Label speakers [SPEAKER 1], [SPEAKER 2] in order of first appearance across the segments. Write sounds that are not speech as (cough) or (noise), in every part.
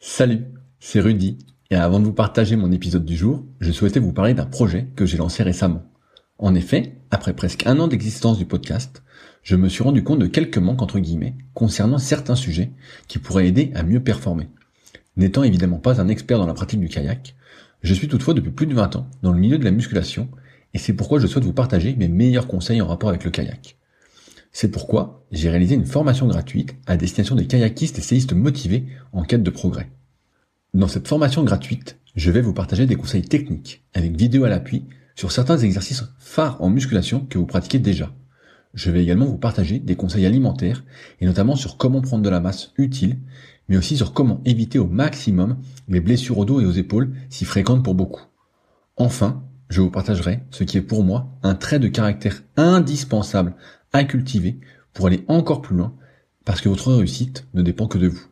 [SPEAKER 1] Salut, c'est Rudy, et avant de vous partager mon épisode du jour, je souhaitais vous parler d'un projet que j'ai lancé récemment. En effet, après presque un an d'existence du podcast, je me suis rendu compte de quelques manques entre guillemets concernant certains sujets qui pourraient aider à mieux performer. N'étant évidemment pas un expert dans la pratique du kayak, je suis toutefois depuis plus de 20 ans dans le milieu de la musculation, et c'est pourquoi je souhaite vous partager mes meilleurs conseils en rapport avec le kayak. C'est pourquoi j'ai réalisé une formation gratuite à destination des kayakistes et séistes motivés en quête de progrès. Dans cette formation gratuite, je vais vous partager des conseils techniques avec vidéo à l'appui sur certains exercices phares en musculation que vous pratiquez déjà. Je vais également vous partager des conseils alimentaires et notamment sur comment prendre de la masse utile, mais aussi sur comment éviter au maximum les blessures au dos et aux épaules si fréquentes pour beaucoup. Enfin, je vous partagerai ce qui est pour moi un trait de caractère indispensable à cultiver pour aller encore plus loin, parce que votre réussite ne dépend que de vous.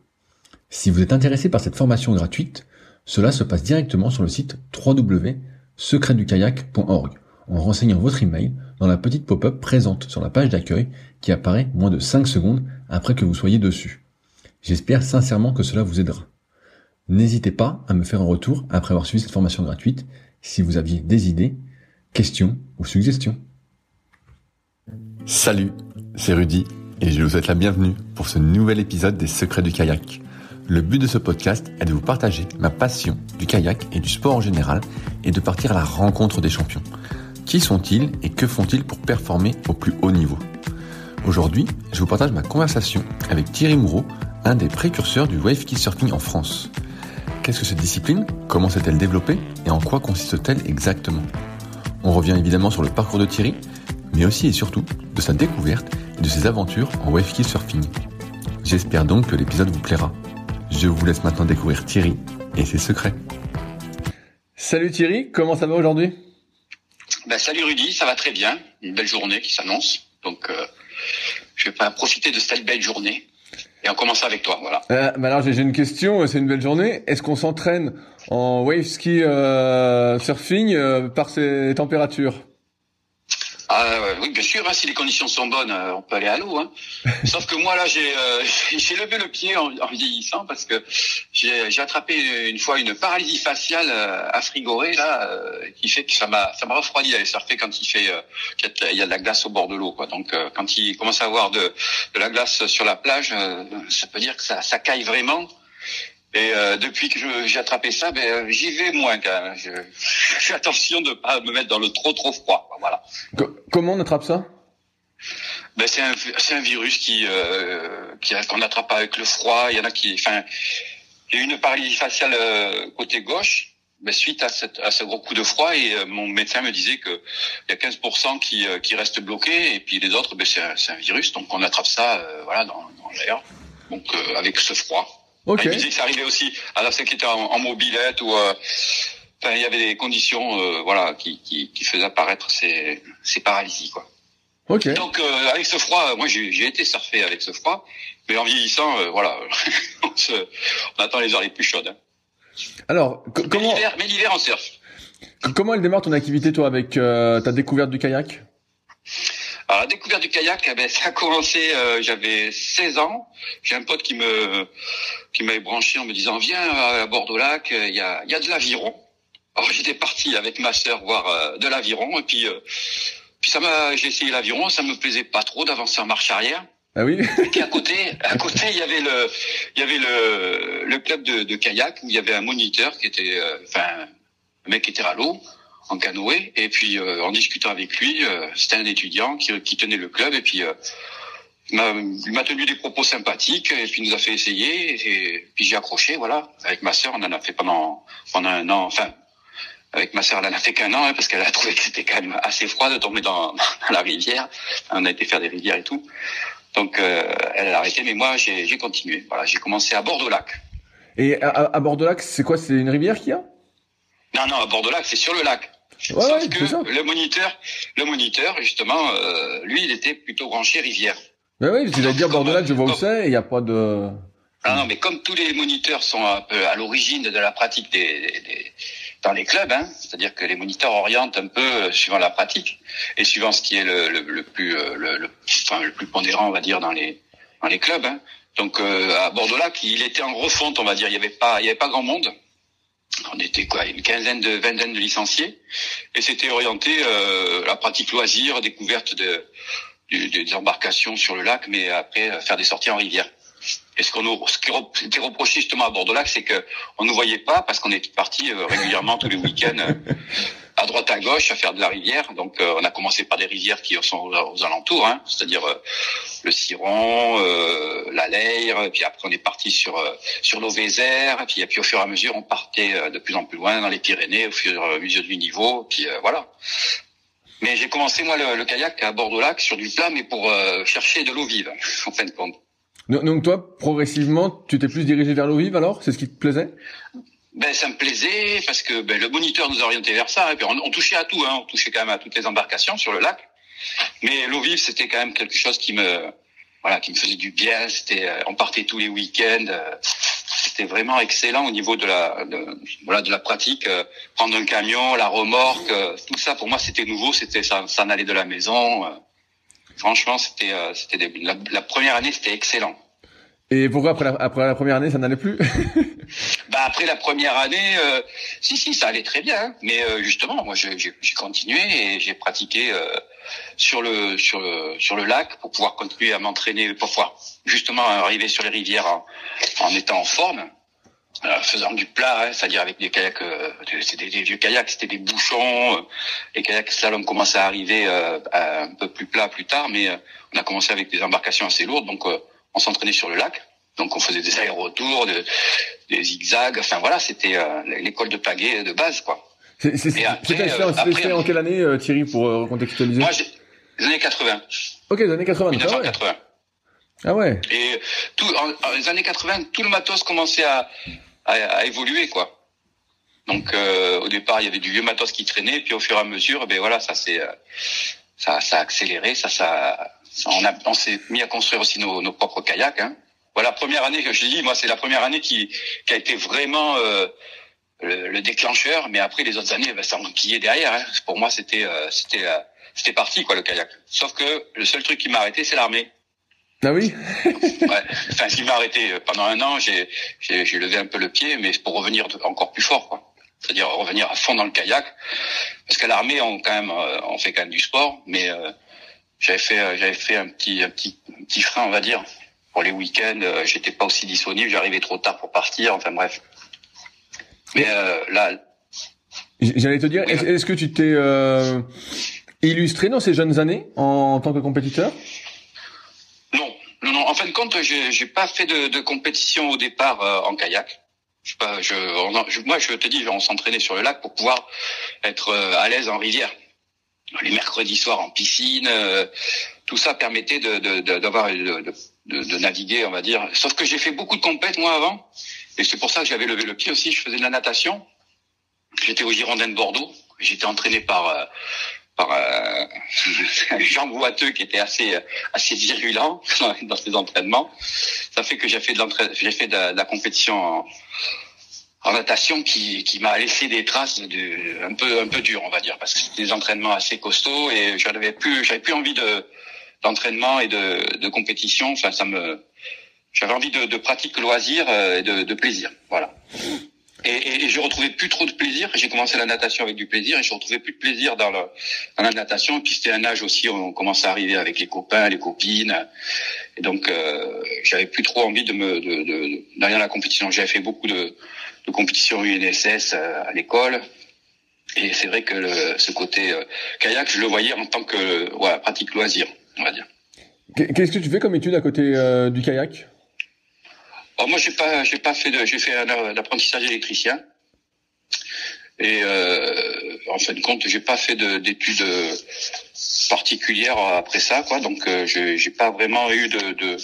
[SPEAKER 1] Si vous êtes intéressé par cette formation gratuite, cela se passe directement sur le site www.secretdukayak.org en renseignant votre email dans la petite pop-up présente sur la page d'accueil qui apparaît moins de 5 secondes après que vous soyez dessus. J'espère sincèrement que cela vous aidera. N'hésitez pas à me faire un retour après avoir suivi cette formation gratuite si vous aviez des idées, questions ou suggestions. Salut, c'est Rudy et je vous souhaite la bienvenue pour ce nouvel épisode des Secrets du kayak. Le but de ce podcast est de vous partager ma passion du kayak et du sport en général et de partir à la rencontre des champions. Qui sont-ils et que font-ils pour performer au plus haut niveau? Aujourd'hui, je vous partage ma conversation avec Thierry Moureau, un des précurseurs du wave surfing en France. Qu'est-ce que cette discipline? Comment s'est-elle développée? Et en quoi consiste-t-elle exactement? On revient évidemment sur le parcours de Thierry, mais aussi et surtout de sa découverte et de ses aventures en wave surfing. J'espère donc que l'épisode vous plaira. Je vous laisse maintenant découvrir Thierry et ses secrets. Salut Thierry, comment ça va aujourd'hui?
[SPEAKER 2] Ben, Salut Rudy, ça va très bien. Une belle journée qui s'annonce. Donc euh, je vais pas profiter de cette belle journée. Et on commence avec toi, voilà.
[SPEAKER 1] Euh, ben alors j'ai une question, c'est une belle journée. Est-ce qu'on s'entraîne en wave ski euh, surfing euh, par ces températures?
[SPEAKER 2] Ah oui, bien sûr. Hein, si les conditions sont bonnes, euh, on peut aller à l'eau. Hein. (laughs) Sauf que moi là, j'ai euh, (laughs) j'ai levé le pied en, en vieillissant parce que j'ai attrapé une fois une paralysie faciale euh, à frigorée là, qui fait que ça m'a ça m'a refroidi d'aller surfer quand il fait il y a de la glace au bord de l'eau quoi. Donc quand il commence à avoir de, de la glace sur la plage, ça peut dire que ça ça caille vraiment. Et euh, depuis que j'ai attrapé ça, ben, euh, j'y vais moins quand même. Je, fais attention de pas me mettre dans le trop trop froid. Voilà.
[SPEAKER 1] comment on attrape ça?
[SPEAKER 2] Ben, c'est un, un virus qui euh, qui qu'on attrape avec le froid. Il y en a qui, enfin, il y a une paralysie faciale euh, côté gauche. Ben, suite à, cette, à ce gros coup de froid et mon médecin me disait que il y a 15% qui, qui restent bloqués et puis les autres ben, c'est un, un, virus donc on attrape ça voilà dans, dans l'air donc avec ce froid Okay. Que ça arrivait aussi à la qui était en, mobilette ou euh, enfin, il y avait des conditions euh, voilà qui, qui, qui, faisaient apparaître ces, ces paralysies quoi. Okay. Donc euh, avec ce froid, moi j'ai été surfer avec ce froid, mais en vieillissant, euh, voilà, (laughs) on, se, on, attend les heures les plus chaudes. Hein.
[SPEAKER 1] Alors comment
[SPEAKER 2] Mais l'hiver on surfe.
[SPEAKER 1] Comment elle démarre ton activité toi avec ta découverte du kayak?
[SPEAKER 2] Alors, la découverte du kayak, eh ben, (laughs) ça a commencé, euh, j'avais 16 ans. J'ai un pote qui me qui m'avait branché en me disant viens à Bordeaux-Lac, il y a, y a de l'aviron. Alors (laughs) j'étais parti avec ma sœur voir euh, de l'aviron et puis euh, puis ça m'a j'ai essayé l'aviron, ça me plaisait pas trop d'avancer en marche arrière.
[SPEAKER 1] Ah oui?
[SPEAKER 2] et puis à côté, à côté, il y avait le, il y avait le, le club de, de kayak où il y avait un moniteur qui était, enfin, un mec qui était à l'eau en canoë. Et puis euh, en discutant avec lui, euh, c'était un étudiant qui, qui, tenait le club. Et puis euh, il m'a tenu des propos sympathiques et puis il nous a fait essayer. Et puis j'ai accroché voilà. Avec ma sœur on en a fait pendant pendant un an. Enfin avec ma sœur elle en a fait qu'un an hein, parce qu'elle a trouvé que c'était quand même assez froid de tomber dans, (laughs) dans, la rivière. On a été faire des rivières et tout. Donc euh, elle a arrêté mais moi j'ai continué. Voilà j'ai commencé à Bordeaux-Lac
[SPEAKER 1] et à, à Bordeaux-Lac c'est quoi? C'est une rivière qu'il y a?
[SPEAKER 2] Non non à Bordeaux-Lac c'est sur le lac
[SPEAKER 1] Ouais, Sauf
[SPEAKER 2] que le moniteur, le moniteur, justement, euh, lui, il était plutôt branché rivière.
[SPEAKER 1] Mais oui, tu vas dire Bordeaux-Lac, je vois où c'est, il n'y a pas de...
[SPEAKER 2] Ah non, mais comme tous les moniteurs sont un peu à l'origine de la pratique des, des, dans les clubs, hein, c'est-à-dire que les moniteurs orientent un peu euh, suivant la pratique et suivant ce qui est le, le, le plus, euh, le, le, enfin, le plus pondérant, on va dire, dans les dans les clubs. Hein. Donc à Bordeaux-Lac, il était en refonte, on va dire. Il y avait pas, il y avait pas grand monde. On était quoi, une quinzaine de, vingtaine de licenciés, et c'était orienté euh, la pratique loisir, découverte de, des embarcations sur le lac, mais après faire des sorties en rivière. Et ce qu'on nous, ce qui était reproché justement à Bordeaux-Lac, c'est que on nous voyait pas parce qu'on était parti euh, régulièrement tous les week-ends euh, à droite à gauche à faire de la rivière. Donc euh, on a commencé par des rivières qui sont aux, alentours, hein, c'est-à-dire le Ciron, la Leyre, puis après on est parti sur sur l'Auvézère, puis, puis au fur et à mesure on partait de plus en plus loin dans les Pyrénées au fur et à mesure du niveau, puis voilà. Mais j'ai commencé moi le, le, kayak à Bordeaux-Lac sur du plat, mais pour chercher de l'eau vive (laughs) en fin de compte.
[SPEAKER 3] Donc, toi, progressivement, tu t'es plus dirigé vers l'eau vive alors? C'est ce qui te plaisait?
[SPEAKER 2] Ben, ça me plaisait parce que ben, le moniteur nous orientait vers ça. Et puis on, touchait à tout, hein, on touchait quand même à toutes les embarcations sur le lac. Mais l'eau vive, c'était quand même quelque chose qui me, voilà, qui me faisait du bien. C'était, euh, on partait tous les week-ends. Euh, c'était vraiment excellent au niveau de la, de, voilà, de la pratique. Euh, prendre un camion, la remorque, tout ça pour moi c'était nouveau. C'était ça, ça allait de la maison. Franchement, c'était c'était la, la, première année, c'était excellent.
[SPEAKER 3] Et pourquoi après la, après la première année, ça n'allait plus (laughs)
[SPEAKER 2] Bah après la première année, euh, si si, ça allait très bien. Hein. Mais euh, justement, moi, j'ai continué et j'ai pratiqué euh, sur le sur le sur le lac pour pouvoir continuer à m'entraîner, pour pouvoir justement arriver sur les rivières en, en étant en forme. Euh, faisant du plat, hein, c'est-à-dire avec des kayaks, euh, c'était des vieux kayaks, c'était des bouchons. Euh, les kayaks slalom commençaient à arriver un peu plus plat plus tard, mais on a commencé avec des embarcations assez lourdes, donc on s'entraînait sur le lac. Donc on faisait des allers-retours, des zigzags. Enfin voilà, c'était l'école de pagaie de base, quoi.
[SPEAKER 3] C'était fait en quelle année, Thierry, pour recontextualiser
[SPEAKER 2] Moi, les années 80.
[SPEAKER 3] Ok, les années 80.
[SPEAKER 2] 1980.
[SPEAKER 3] Ah ouais.
[SPEAKER 2] Et tout, en, les années 80, tout le matos commençait à, à, à évoluer quoi. Donc euh, au départ il y avait du vieux matos qui traînait, puis au fur et à mesure, ben voilà, ça euh, ça, ça a accéléré, ça ça, on a on s'est mis à construire aussi nos, nos propres kayaks. Hein. Voilà, première année que je dis, moi c'est la première année qui qui a été vraiment euh, le, déclencheur, mais après les autres années, ben, ça enquillait derrière. Hein. Pour moi c'était euh, c'était euh, c'était parti quoi le kayak. Sauf que le seul truc qui m'a arrêté c'est l'armée.
[SPEAKER 3] Ah oui? (laughs)
[SPEAKER 2] Ouais. Enfin, ce qui m'a arrêté euh, pendant un an, j'ai, j'ai, j'ai levé un peu le pied, mais pour revenir encore plus fort, quoi. C'est-à-dire revenir à fond dans le kayak, parce qu'à l'armée, on quand même, euh, on fait quand même du sport, mais euh, j'avais fait, j'avais fait un petit, un petit, un petit frein, on va dire, pour les week-ends. j'étais pas aussi disponible, j'arrivais trop tard pour partir. Enfin bref. Mais là.
[SPEAKER 3] J'allais te dire, est-ce que tu t'es illustré dans ces jeunes années en tant que compétiteur?
[SPEAKER 2] Non, non. En fin de compte, j'ai, j'ai pas fait de, de compétition au départ euh, en kayak. Je, pas, je, je, moi, je te dis, on s'entraînait sur le lac pour pouvoir être euh, à l'aise en rivière. Les mercredis soirs en piscine, euh, tout ça permettait de, d'avoir de, de, de, naviguer, on va dire. Sauf que j'ai fait beaucoup de compètes moi avant, et c'est pour ça que j'avais levé le pied aussi. Je faisais de la natation. J'étais au Girondin de Bordeaux. J'étais entraîné par par euh, (laughs) Jean Boiteux qui était assez assez virulent (laughs) dans ses entraînements. Ça fait que j'ai fait de j'ai fait de, la compétition en, natation qui, qui m'a laissé des traces de, un peu un peu dur on va dire parce que c'était des entraînements assez costauds et j'avais plus j'avais plus envie de d'entraînement et de, de compétition. Enfin ça me j'avais envie de, de pratique loisir euh, et de, de plaisir. Voilà. Et, et, je retrouvais plus trop de plaisir. J'ai commencé la natation avec du plaisir et je retrouvais plus de plaisir dans, le, dans la natation. Et puis c'était un âge aussi où on commençait à arriver avec les copains, les copines. Et donc euh, j'avais plus trop envie de me de, de, derrière la compétition. J'avais fait beaucoup de, de compétitions UNSS euh, à l'école. Et c'est vrai que le, ce côté euh, kayak, je le voyais en tant que voilà, pratique loisir, on va dire.
[SPEAKER 3] Qu'est-ce que tu fais comme étude à côté euh, du kayak?
[SPEAKER 2] Alors moi, j'ai pas, j'ai pas fait de, j'ai fait un, apprentissage électricien. Et euh, en fin de compte, j'ai pas fait d'études particulières après ça, quoi. Donc, euh, j'ai pas vraiment eu de, de,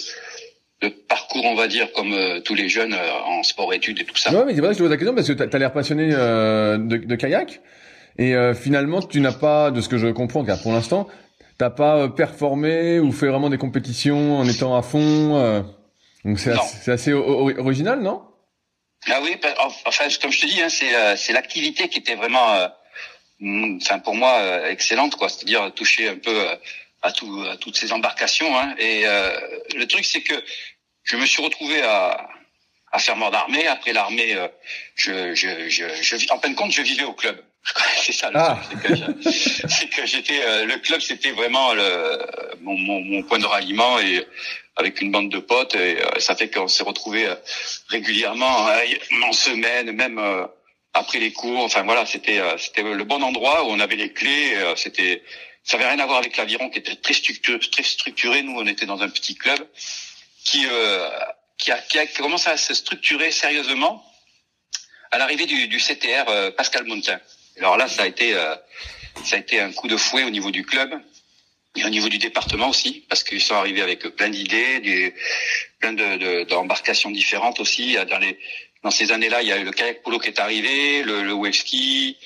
[SPEAKER 2] de, parcours, on va dire, comme euh, tous les jeunes euh, en sport-études et tout ça.
[SPEAKER 3] Non, mais c'est vrai que je te pose la question parce que tu as l'air passionné de, de, kayak. Et finalement, tu n'as pas, de ce que je comprends, car pour l'instant, t'as pas performé ou fait vraiment des compétitions en étant à fond. Donc c'est assez, assez, original, non?
[SPEAKER 2] Ah oui, enfin comme je te dis, hein, c'est euh, l'activité qui était vraiment, euh, mm, enfin pour moi euh, excellente quoi. C'est-à-dire toucher un peu à tout à toutes ces embarcations. Hein. Et le truc c'est que je me suis retrouvé à, à faire mort d'armée. Après l'armée, euh, je, je, je, je, en fin de compte, je vivais au club. (laughs) C'est ça le
[SPEAKER 3] Ah.
[SPEAKER 2] c'est que, j'étais euh, le club, c'était vraiment le, mon, mon, mon point de ralliement et avec une bande de potes et euh, ça fait qu'on s'est retrouvé régulièrement euh, en semaine, même euh, après les cours. Enfin voilà, c'était euh, c'était le bon endroit où on avait les clés. euh, C'était ça avait rien à voir avec l'aviron qui était très structuré, très structuré. Nous, on était dans un petit club qui euh, qui a, qui a commencé à se structurer sérieusement à l'arrivée du, du CTR euh, Pascal Montin. Alors là, ça a été euh, ça a été un coup de fouet au niveau du club et au niveau du département aussi, parce qu'ils sont arrivés avec plein d'idées, plein de, de- d'embarcations différentes aussi. Dans les dans ces années-là, il y a eu le kayak polo qui est arrivé, le, le wave ski,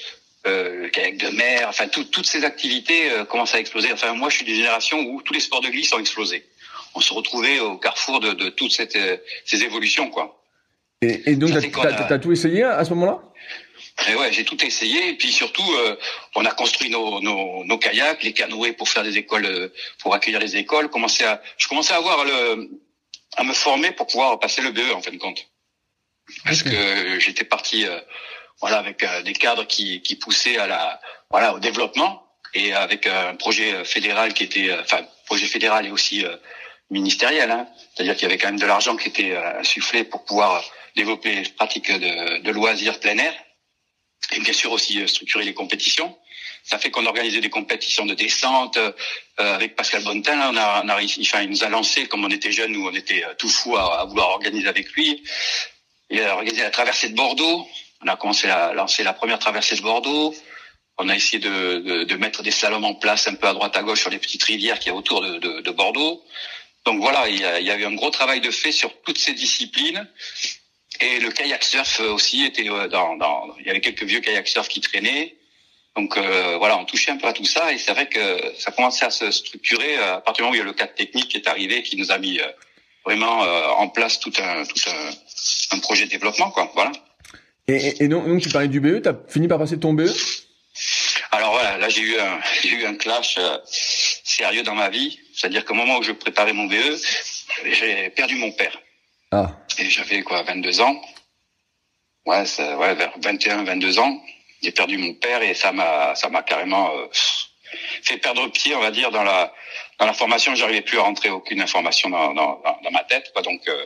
[SPEAKER 2] euh, le kayak de mer, enfin tout- toutes ces activités euh, commencent à exploser. Enfin moi, je suis d'une génération où tous les sports de glisse ont explosé. On se retrouvait au carrefour de, de toutes cette, euh, ces évolutions, quoi.
[SPEAKER 3] Et, et donc, t'as
[SPEAKER 2] fait qu'on
[SPEAKER 3] t'as-
[SPEAKER 2] a-
[SPEAKER 3] t'as tout essayé à, ce moment-là?
[SPEAKER 2] Et ouais, j'ai tout essayé. Et puis surtout, euh, on a construit nos, nos, nos kayaks, les canoës pour faire des écoles, euh, pour accueillir les écoles. Commencer à, je commençais à avoir le, à me former pour pouvoir passer le BE en fin de compte. Parce que j'étais parti, euh, voilà, avec euh, des cadres qui, qui poussaient à la, voilà, au développement et avec un projet fédéral qui était, euh, enfin, projet fédéral et aussi euh, ministériel. Hein. C'est-à-dire qu'il y avait quand même de l'argent qui était euh, insufflé pour pouvoir développer les pratiques de, de loisirs plein air et bien sûr aussi euh, structurer les compétitions. Ça fait qu'on organisait des compétitions de descente euh, avec Pascal Bonnetin. Là, on a, on a enfin, il nous a lancé, comme on était jeunes, nous on était euh, tout fous à, à vouloir organiser avec lui. Il a organisé la traversée de Bordeaux. On a commencé à lancer la première traversée de Bordeaux. On a essayé de, de, de mettre des slaloms en place un peu à droite à gauche sur les petites rivières qu'il y a autour de, de Bordeaux. Donc voilà, il y, a, il y a eu un gros travail de fait sur toutes ces disciplines. Et le kayak surf aussi était euh, dans, dans, il y avait quelques vieux kayak surf qui traînaient. Donc euh, voilà, on touchait un peu à tout ça et c'est vrai que ça commençait à se structurer euh, à partir du moment où il y a le cadre technique qui est arrivé, qui nous a mis euh, vraiment euh, en place tout un tout un, un projet de développement quoi. Voilà.
[SPEAKER 3] Et, et, donc, donc, tu parlais du BE, t'as fini par passer ton BE
[SPEAKER 2] Alors voilà, là j'ai eu un (laughs) j'ai eu un clash euh, sérieux dans ma vie, c'est-à-dire qu'au moment où je préparais mon BE, j'ai perdu mon père.
[SPEAKER 3] Ah,
[SPEAKER 2] Et j'avais quoi, 22 ans. Ouais, ça, ouais, vers 21, 22 ans. J'ai perdu mon père et ça m'a, ça m'a carrément euh, fait perdre pied, on va dire, dans la, dans la formation. J'arrivais plus à rentrer aucune information dans, dans, dans, ma tête, quoi. Donc, euh,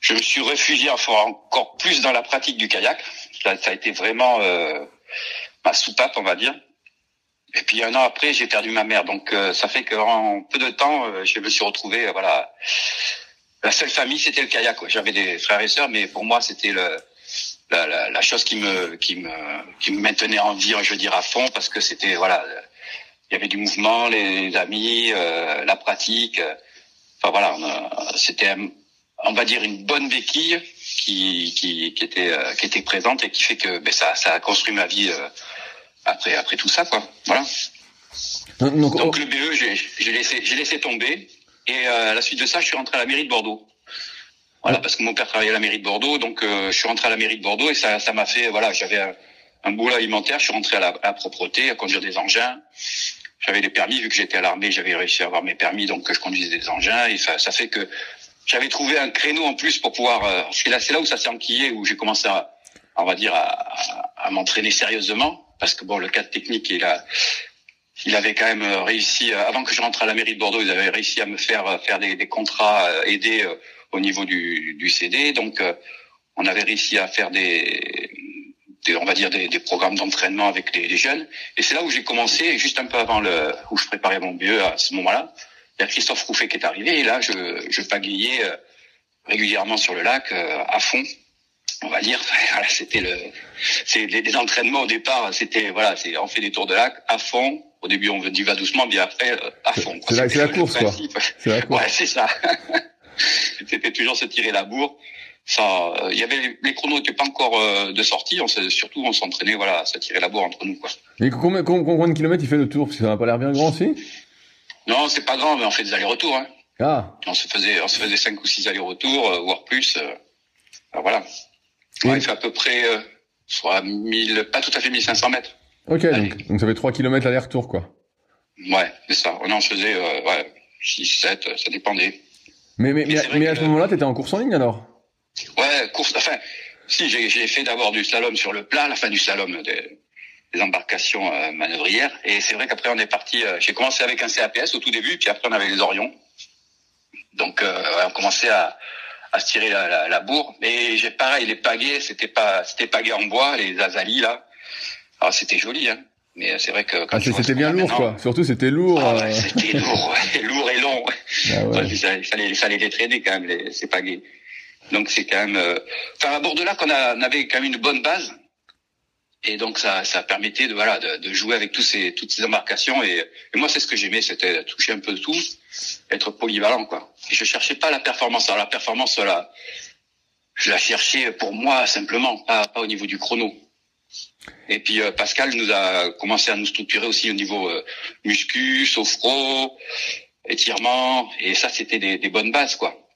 [SPEAKER 2] je me suis réfugié encore plus dans la pratique du kayak. Ça, ça a été vraiment euh, ma soupape, on va dire. Et puis un an après, j'ai perdu ma mère. Donc, euh, ça fait qu'en peu de temps, euh, je me suis retrouvé, euh, voilà la seule famille, c'était le kayak. J'avais des frères et sœurs, mais pour moi, c'était le, la, la, la chose qui me, qui me, qui me maintenait en vie, je veux dire, à fond, parce que c'était, voilà, il y avait du mouvement, les amis, euh, la pratique. Enfin voilà, c'était, on va dire, une bonne béquille qui, qui, qui était, euh, qui était présente et qui fait que ben, ça, ça a construit ma vie après, après tout ça, quoi. Voilà.
[SPEAKER 3] donc, donc,
[SPEAKER 2] Donc le BE, j'ai laissé, j'ai laissé tomber. Et euh, à la suite de ça, je suis rentré à la mairie de Bordeaux. Voilà, parce que mon père travaillait à la mairie de Bordeaux, donc euh, je suis rentré à la mairie de Bordeaux et ça, ça m'a fait, voilà, j'avais un, un boulot alimentaire. Je suis rentré à la, à la propreté, à conduire des engins. J'avais des permis, vu que j'étais à l'armée, j'avais réussi à avoir mes permis, donc je conduisais des engins. Et ça, ça fait que j'avais trouvé un créneau en plus pour pouvoir. Euh, c'est là, c'est là où ça s'est enquillé, où j'ai commencé à, on va dire, à, à, à m'entraîner sérieusement, parce que bon, le cadre technique, il a, il avait quand même euh, réussi, euh, avant que je rentre à la mairie de Bordeaux, ils avaient réussi à me faire euh, faire des, des contrats aidés au niveau du, du CD. Donc, on avait réussi à faire des, des on va dire des, des programmes d'entraînement avec les, les jeunes. Et c'est là où j'ai commencé, juste un peu avant le, où je préparais mon BE à ce moment-là. Il y a Christophe Rouffet qui est arrivé et là, je, je pagayais régulièrement sur le lac à fond. On va dire, voilà, c'était le, c'est les, les entraînements au départ, c'était voilà, c'est on fait des tours de lac à fond. Au début, on y va doucement, puis après euh, à fond.
[SPEAKER 3] C'est la- c'est la course, quoi. c'est la course.
[SPEAKER 2] Ouais, c'est ça. (laughs) C'était toujours se tirer la bourre. Ça, euh, il y avait les chronos n'étaient pas encore euh, de sortie. On surtout, on s'entraînait, voilà, à se tirer la bourre entre nous, quoi.
[SPEAKER 3] Mais combien, combien, de kilomètres il fait le tour? Parce que ça n'a pas l'air bien grand, si?
[SPEAKER 2] Non, c'est pas grand, mais on fait des allers-retours. Hein.
[SPEAKER 3] Ah,
[SPEAKER 2] On se faisait, on se faisait cinq ou six allers-retours, euh, voire plus. euh. Alors, voilà. Ouais, il fait à peu près, euh, soit 1000, pas tout à fait 1500 mètres.
[SPEAKER 3] ok, donc, donc ça fait 3 kilomètres l'aller-retour, quoi.
[SPEAKER 2] Ouais, c'est ça. On se faisait, euh, ouais, 6, 7, ça dépendait.
[SPEAKER 3] Mais, mais, mais, à ce moment-là, tu étais en course en ligne alors?
[SPEAKER 2] Ouais, course. Enfin, si, j'ai fait d'abord du slalom sur le plat, la fin du slalom des, des embarcations euh, manœuvrières. Et c'est vrai qu'après, on est parti. Euh, j'ai commencé avec un CAPS au tout début, puis après, on avait les Orions. Donc, euh, on commençait à, à se tirer la, la, la bourre. Et j'ai pareil, les pagaies, c'était pas, c'était pagaies en bois, les azalis là. Alors, c'était joli, hein. Mais c'est vrai que
[SPEAKER 3] ah, c'était bien lourd, quoi. Surtout, c'était lourd.
[SPEAKER 2] Ah, ouais, c'était lourd, ouais. (laughs) lourd et long. Ah, ouais. il, fallait, il fallait les traîner quand même, les, ces pagaies. Donc c'est quand même. Euh... Enfin à bord de là qu'on on avait quand même une bonne base. Et donc ça, ça permettait de voilà de, de jouer avec tous ces toutes ces embarcations et, et moi c'est ce que j'aimais c'était toucher un peu de tout être polyvalent quoi je cherchais pas la performance alors la performance là je la cherchais pour moi simplement pas, pas au niveau du chrono et puis euh, Pascal nous a commencé à nous structurer aussi au niveau euh, muscu sophro étirement et ça c'était des, des bonnes bases quoi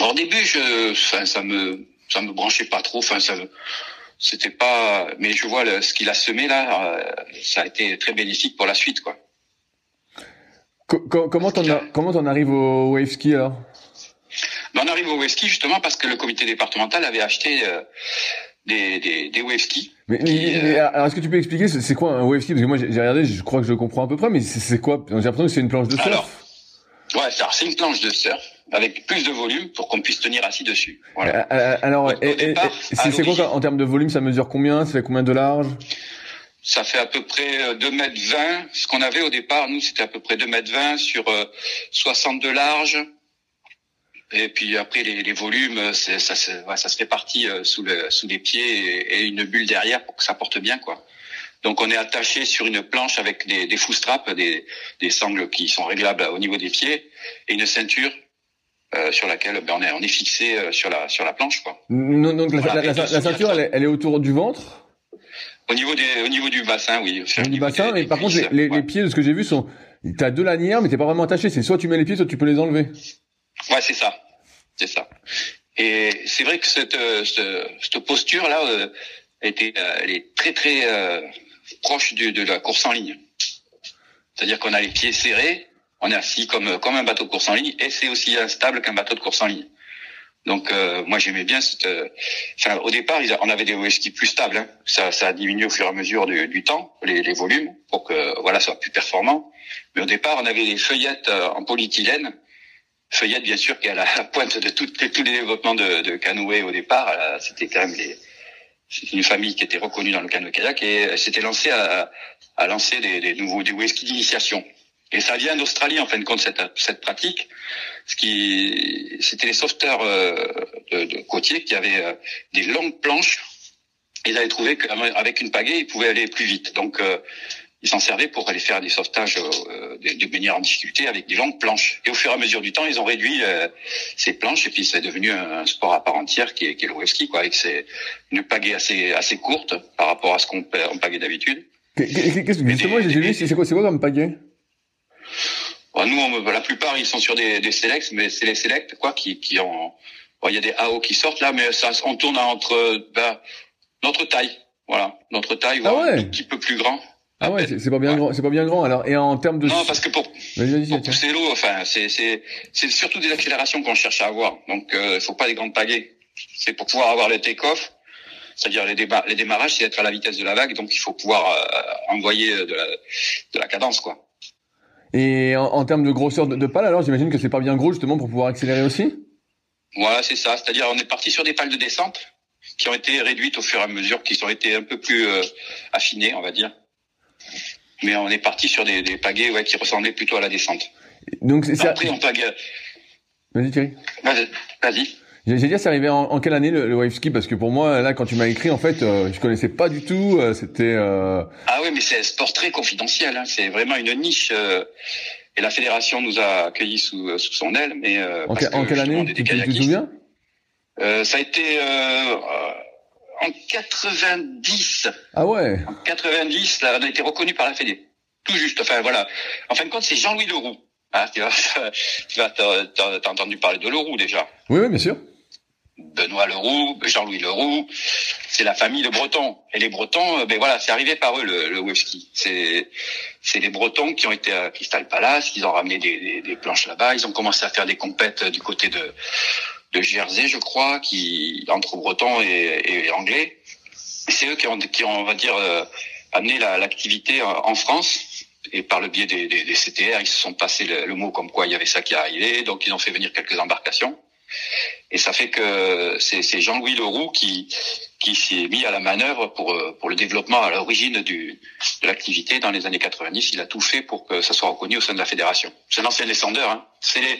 [SPEAKER 2] au début, je, ça me, ça me branchait pas trop. Enfin, ça, c'était pas. Mais je vois le, ce qu'il a semé là, euh, ça a été très bénéfique pour la suite, quoi.
[SPEAKER 3] Comment t'en comment arrives au wave ski alors?
[SPEAKER 2] Ben, On arrive au wave ski justement parce que le comité départemental avait acheté euh, des, des, des wave skis.
[SPEAKER 3] Mais, euh, alors est-ce que tu peux expliquer c'est quoi un wave ski? Parce que moi j'ai regardé, je crois que je comprends à peu près, mais c'est quoi? J'ai l'impression que c'est une planche de surf.
[SPEAKER 2] Alors, ouais, c'est une planche de surf avec plus de volume pour qu'on puisse tenir assis dessus. Voilà.
[SPEAKER 3] Euh, euh alors, c'est quoi en termes de volume Ça mesure combien? Ça fait combien de large?
[SPEAKER 2] Ça fait à peu près 2 euh, mètres 20. Ce qu'on avait au départ, nous, c'était à peu près 2 mètres 20 sur 60 de large. Et puis après, les, les volumes, ça, ça, ça se répartit sous, le, sous les pieds et, et, une bulle derrière pour que ça porte bien, quoi. Donc on est attaché sur une planche avec des, des straps, des, des sangles qui sont réglables au niveau des pieds, et une ceinture euh, sur laquelle ben, on, est, on est fixé euh, sur la sur la planche quoi.
[SPEAKER 3] Non, donc la, la, ceinture elle est, elle est, autour du ventre.
[SPEAKER 2] Au niveau des au niveau du bassin oui.
[SPEAKER 3] Au niveau du bassin mais par contre les, les, pieds de ce que j'ai vu sont t'as deux lanières mais t'es pas vraiment attaché c'est soit tu mets les pieds soit tu peux les enlever.
[SPEAKER 2] Ouais c'est ça c'est ça. Et c'est vrai que cette, euh, cette, cette posture là était elle est très très proche de, de la course en ligne. C'est-à-dire qu'on a les pieds serrés on est assis comme comme un bateau de course en ligne et c'est aussi instable qu'un bateau de course en ligne. Donc euh, moi j'aimais bien cette. Euh, au départ on avait des ski plus stables. Hein. Ça a diminué au fur et à mesure du, temps les, les, volumes pour que voilà soit plus performant. Mais au départ on avait des feuillettes euh, en polyéthylène. Feuillettes bien sûr qui est à la (laughs) pointe de tous les développements de, de canoë au départ. C'était quand même les une famille qui était reconnue dans le canoë kayak et s'était lancée à, à lancer des, nouveaux des whisky d'initiation. Et ça vient d'Australie en fin de compte cette, cette pratique. Ce qui, c'était les sauveteurs euh, de, de, côtiers qui avaient euh, des longues planches. Ils avaient trouvé qu'avec une pagaie, ils pouvaient aller plus vite. Donc, euh, ils s'en servaient pour aller faire des sauvetages euh, de, de manière en difficulté avec des longues planches. Et au fur et à mesure du temps, ils ont réduit ces planches et puis c'est devenu un, sport à part entière qui est, qui est le wave ski, quoi, avec ses, une pagaie assez assez courte par rapport à ce qu'on pagaie d'habitude.
[SPEAKER 3] Justement, j'ai vu, c'est quoi, c'est quoi comme pagaie?
[SPEAKER 2] Nous, on, la plupart, ils sont sur des, des selects, mais c'est les selects quoi qui, qui ont. Il y a des AO qui sortent là, mais ça, on tourne entre ben, notre taille, voilà, notre taille, ah ouais. un petit peu plus grand.
[SPEAKER 3] Ah ouais, c'est pas bien grand, c'est pas bien grand. Alors, et en termes de.
[SPEAKER 2] Non, parce que pour, pour pousser l'eau, enfin, c'est c'est c'est surtout des accélérations qu'on cherche à avoir. Donc, euh, il faut pas des grandes pagaies. C'est pour pouvoir avoir le take-off, c'est-à-dire les, les démarrages, c'est être à la vitesse de la vague, donc il faut pouvoir euh, envoyer de la, de la cadence, quoi.
[SPEAKER 3] Et en, en termes de grosseur de, de pales, alors j'imagine que c'est pas bien gros justement pour pouvoir accélérer aussi.
[SPEAKER 2] Voilà, c'est ça. C'est-à-dire on est parti sur des pales de descente qui ont été réduites au fur et à mesure, qui ont été un peu plus euh, affinées, on va dire. Mais on est parti sur des, des pagaies ouais, qui ressemblaient plutôt à la descente.
[SPEAKER 3] Donc c'est
[SPEAKER 2] Après, on pagaie.
[SPEAKER 3] Vas-y Thierry.
[SPEAKER 2] Vas-y. Vas-y.
[SPEAKER 3] J'ai dit, c'est arrivé en, en, quelle année le, le, wave ski? Parce que pour moi, là, quand tu m'as écrit, en fait, euh, je connaissais pas du tout. Euh, c'était. Euh...
[SPEAKER 2] Ah oui, mais c'est un sport très confidentiel. Hein, c'est vraiment une niche. Euh, et la fédération nous a accueillis sous, euh, sous son aile. Mais
[SPEAKER 3] en, en quelle année? Tu te souviens?
[SPEAKER 2] Ça a été en 90.
[SPEAKER 3] Ah ouais?
[SPEAKER 2] En 90, là, on a été reconnu par la Fédé. Tout juste. Enfin voilà. En fin de compte, c'est Jean-Louis Leroux. Ah, tu vas, (laughs) tu vas, t'as entendu parler de Leroux déjà.
[SPEAKER 3] Oui, oui, bien sûr.
[SPEAKER 2] Benoît Leroux, Jean-Louis Leroux, c'est la famille de Bretons. Et les Bretons, euh, ben voilà, c'est arrivé par eux le, le ski. C'est c'est les Bretons qui ont été à Crystal Palace, ils ont ramené des, des, planches là-bas, ils ont commencé à faire des compètes du côté de de Jersey, je crois, qui entre Bretons et, Anglais. C'est eux qui ont, qui ont, on va dire, euh, amené l'activité en France et par le biais des, des, des, CTR, ils se sont passés le, le, mot comme quoi il y avait ça qui arrivait, donc ils ont fait venir quelques embarcations. Et ça fait que c'est Jean-Louis Leroux qui, qui s'est mis à la manœuvre pour, pour le développement à l'origine de l'activité dans les années 90. Il a tout fait pour que ça soit reconnu au sein de la fédération. C'est un ancien descendeur. Hein. Et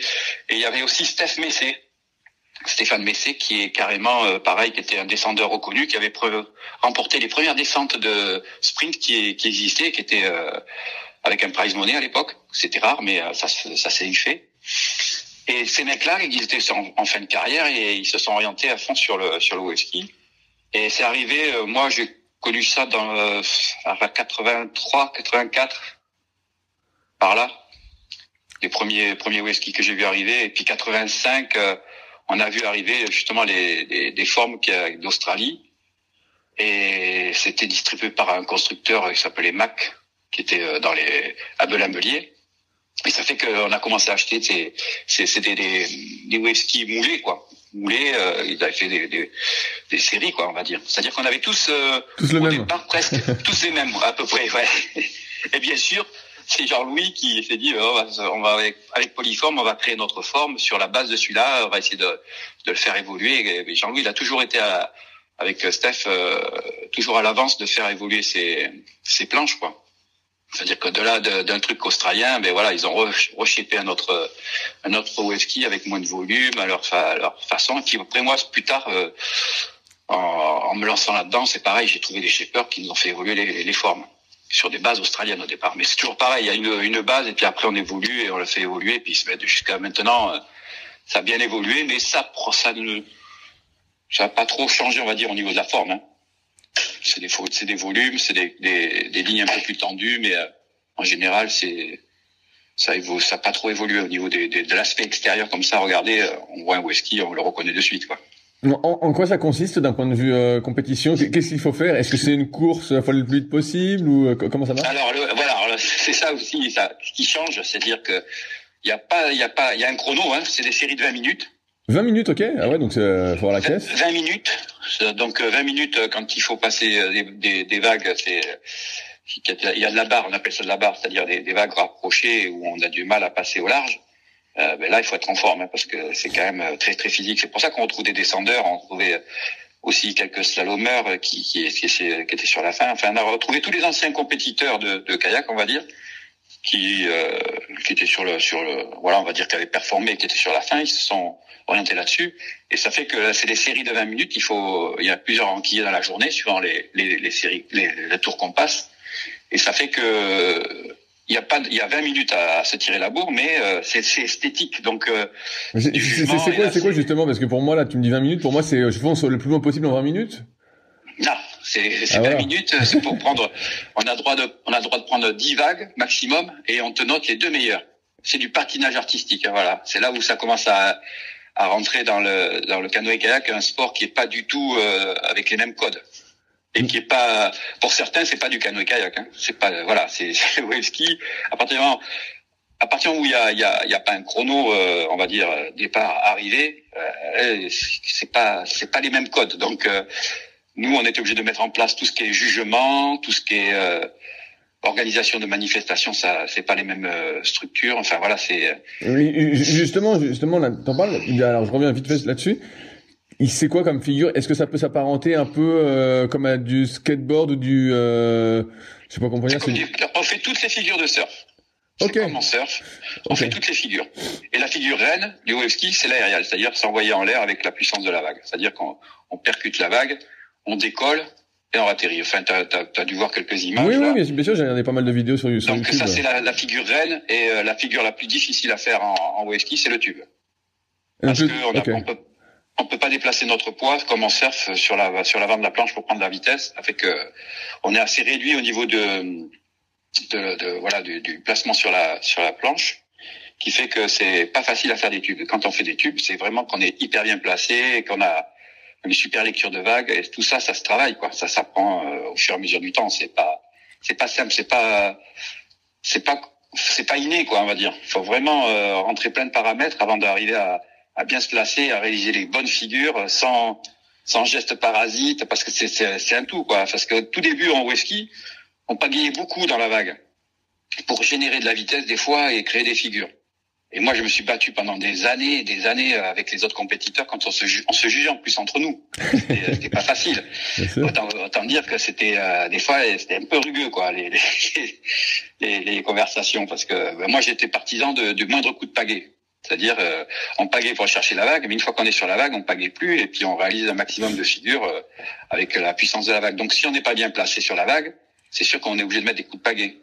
[SPEAKER 2] il y avait aussi Steph Messé, Stéphane Messé, qui est carrément euh, pareil, qui était un descendeur reconnu, qui avait remporté les premières descentes de sprint qui, qui existaient, qui étaient euh, avec un prize money à l'époque. C'était rare, mais euh, ça, ça s'est fait. Et ces mecs-là, ils étaient en, fin de carrière et ils se sont orientés à fond sur le sur le whisky. Et c'est arrivé, euh, moi j'ai connu ça dans euh, 83, 84, par là, les premiers premiers whisky que j'ai vu arriver. Et puis 85, euh, on a vu arriver justement les, les des formes d'Australie. Et c'était distribué par un constructeur qui s'appelait Mac, qui était euh, dans les à Belin-Belier. Et ça fait qu'on a commencé à acheter ces, ces, des, des, des whisky moulés, quoi. Moulés, euh, ils avaient fait des, des, des, séries, quoi, on va dire. C'est-à-dire qu'on avait tous, euh,
[SPEAKER 3] tous au
[SPEAKER 2] départ, presque (laughs) tous les mêmes, à peu près, ouais. Et bien sûr, c'est Jean-Louis qui s'est dit, oh, on va avec, avec Polyforme, on va créer notre forme sur la base de celui-là, on va essayer de, de le faire évoluer. Et Jean-Louis, il a toujours été à, avec Steph, euh, toujours à l'avance de faire évoluer ses, ses planches, quoi. C'est-à-dire qu'au-delà d'un truc australien, ben voilà, ils ont rechippé un autre un autre whisky avec moins de volume à leur, façon. Et puis après moi, plus tard, euh, en, en, me lançant là-dedans, c'est pareil, j'ai trouvé des shippers qui nous ont fait évoluer les, les, formes sur des bases australiennes au départ. Mais c'est toujours pareil, il y a une, une base et puis après on évolue et on le fait évoluer. Et puis jusqu'à maintenant, euh, ça a bien évolué, mais ça, ça ne ça n'a pas trop changé, on va dire, au niveau de la forme. Hein c'est des c'est des volumes, c'est des, des, des, lignes un peu plus tendues, mais euh, en général, c'est ça évolue, ça n'a pas trop évolué au niveau des, de l'aspect extérieur comme ça. Regardez, euh, on voit un whisky, on le reconnaît de suite, quoi.
[SPEAKER 3] En, en quoi ça consiste d'un point de vue euh, compétition? Qu'est-ce qu'il faut faire? Est-ce que c'est une course il faut le plus vite possible ou comment ça marche?
[SPEAKER 2] Alors le, voilà, c'est ça aussi, ça, ce qui change, c'est-à-dire que il y a pas, il y a pas, il y a un chrono, hein, c'est des séries de 20 minutes.
[SPEAKER 3] 20 minutes, ok. Ah ouais, donc c'est faut avoir la caisse.
[SPEAKER 2] 20 minutes. Donc 20 euh, minutes euh, quand il faut passer euh, des, des, des vagues, c'est il y a de la barre, on appelle ça de la barre, c'est-à-dire des, des, vagues rapprochées où on a du mal à passer au large. Euh, ben là, il faut être en forme hein, parce que c'est quand même très très physique. C'est pour ça qu'on retrouve des descendeurs. On trouvait aussi quelques slalomeurs qui, qui, qui, qui, étaient sur la fin. Enfin, on a retrouvé tous les anciens compétiteurs de, de kayak, on va dire, qui euh, qui étaient sur le sur le voilà, on va dire qui avaient performé, qui étaient sur la fin. Ils se sont orienté là-dessus. Et ça fait que c'est des séries de 20 minutes. Il faut, il y a plusieurs enquillés dans la journée, suivant les, les, les séries, les, les, tours qu'on passe. Et ça fait que il y a pas, il y a 20 minutes à, se tirer la bourre, mais euh, c'est esthétique. Donc, euh,
[SPEAKER 3] c'est quoi, c'est quoi justement? Parce que pour moi là, tu me dis 20 minutes. Pour moi, c'est je pense le plus loin possible en 20 minutes.
[SPEAKER 2] Non, c'est 20 ah, minutes. C'est pour prendre. On a droit de, on a droit de prendre 10 vagues maximum, et on te note les deux meilleurs. C'est du patinage artistique. Hein, voilà. C'est là où ça commence à à rentrer dans le dans le canoë kayak, un sport qui est pas du tout euh, avec les mêmes codes et qui est pas pour certains c'est pas du canoë kayak hein. c'est pas voilà c'est (laughs) le wave ski à partir du moment à partir où il y a il y a, y a pas un chrono euh, on va dire départ arrivé euh, c'est pas c'est pas les mêmes codes donc euh, nous on était obligé de mettre en place tout ce qui est jugement tout ce qui est organisation de manifestations, ça, c'est pas les mêmes euh, structures. Enfin voilà, c'est. Euh,
[SPEAKER 3] oui, justement, justement, t'en parles. Alors, je reviens vite fait là-dessus. C'est quoi comme figure? Est-ce que ça peut s'apparenter un peu euh, comme à du skateboard ou du, euh, je sais pas comment dire.
[SPEAKER 2] On fait toutes les figures de surf. Ok. Comme en surf, on fait toutes les figures. Et la figure reine du wave ski, c'est l'aérial, c'est-à-dire s'envoyer en l'air avec la puissance de la vague. C'est-à-dire qu'on on percute la vague, on décolle, et on atterrit. Enfin, tu as, dû voir quelques images.
[SPEAKER 3] Oui, oui, bien sûr, j'ai regardé pas mal de vidéos sur,
[SPEAKER 2] sur
[SPEAKER 3] Donc,
[SPEAKER 2] YouTube. Donc ça, c'est la, la, figure reine, et euh, la figure la plus difficile à faire en, en wave ski, c'est le tube. Parce qu'on on peut, on peut pas déplacer notre poids comme en surf sur la sur l'avant de la planche pour prendre la vitesse, avec que on est assez réduit au niveau de, de, de voilà du, du, placement sur la sur la planche, qui fait que c'est pas facile à faire des tubes. Quand on fait des tubes, c'est vraiment qu'on est hyper bien placé qu'on a une super lecture de vagues. Et tout ça, ça se travaille, quoi. Ça s'apprend euh, au fur et à mesure du temps. C'est pas, c'est pas simple, c'est pas, c'est pas, c'est pas inné, quoi, on va dire. Il faut vraiment euh, rentrer plein de paramètres avant d'arriver à, à bien se placer, à réaliser les bonnes figures sans, sans geste parasite, parce que c'est un tout, quoi. Parce que tout début en whisky, on pagayait beaucoup dans la vague pour générer de la vitesse des fois et créer des figures. Et moi, je me suis battu pendant des années et des années euh, avec les autres compétiteurs quand on se, ju on se jugeait en plus entre nous. C'était pas facile. (laughs) Autant, autant, dire que c'était euh, des fois c'était un peu rugueux quoi les les, (laughs) les, les conversations parce que ben, moi j'étais partisan de, du moindre coup de pagaie. C'est-à-dire euh, on pagaie pour chercher la vague, mais une fois qu'on est sur la vague, on pagaie plus et puis on réalise un maximum de figures euh, avec la puissance de la vague. Donc si on n'est pas bien placé sur la vague, c'est sûr qu'on est obligé de mettre des coups de pagaie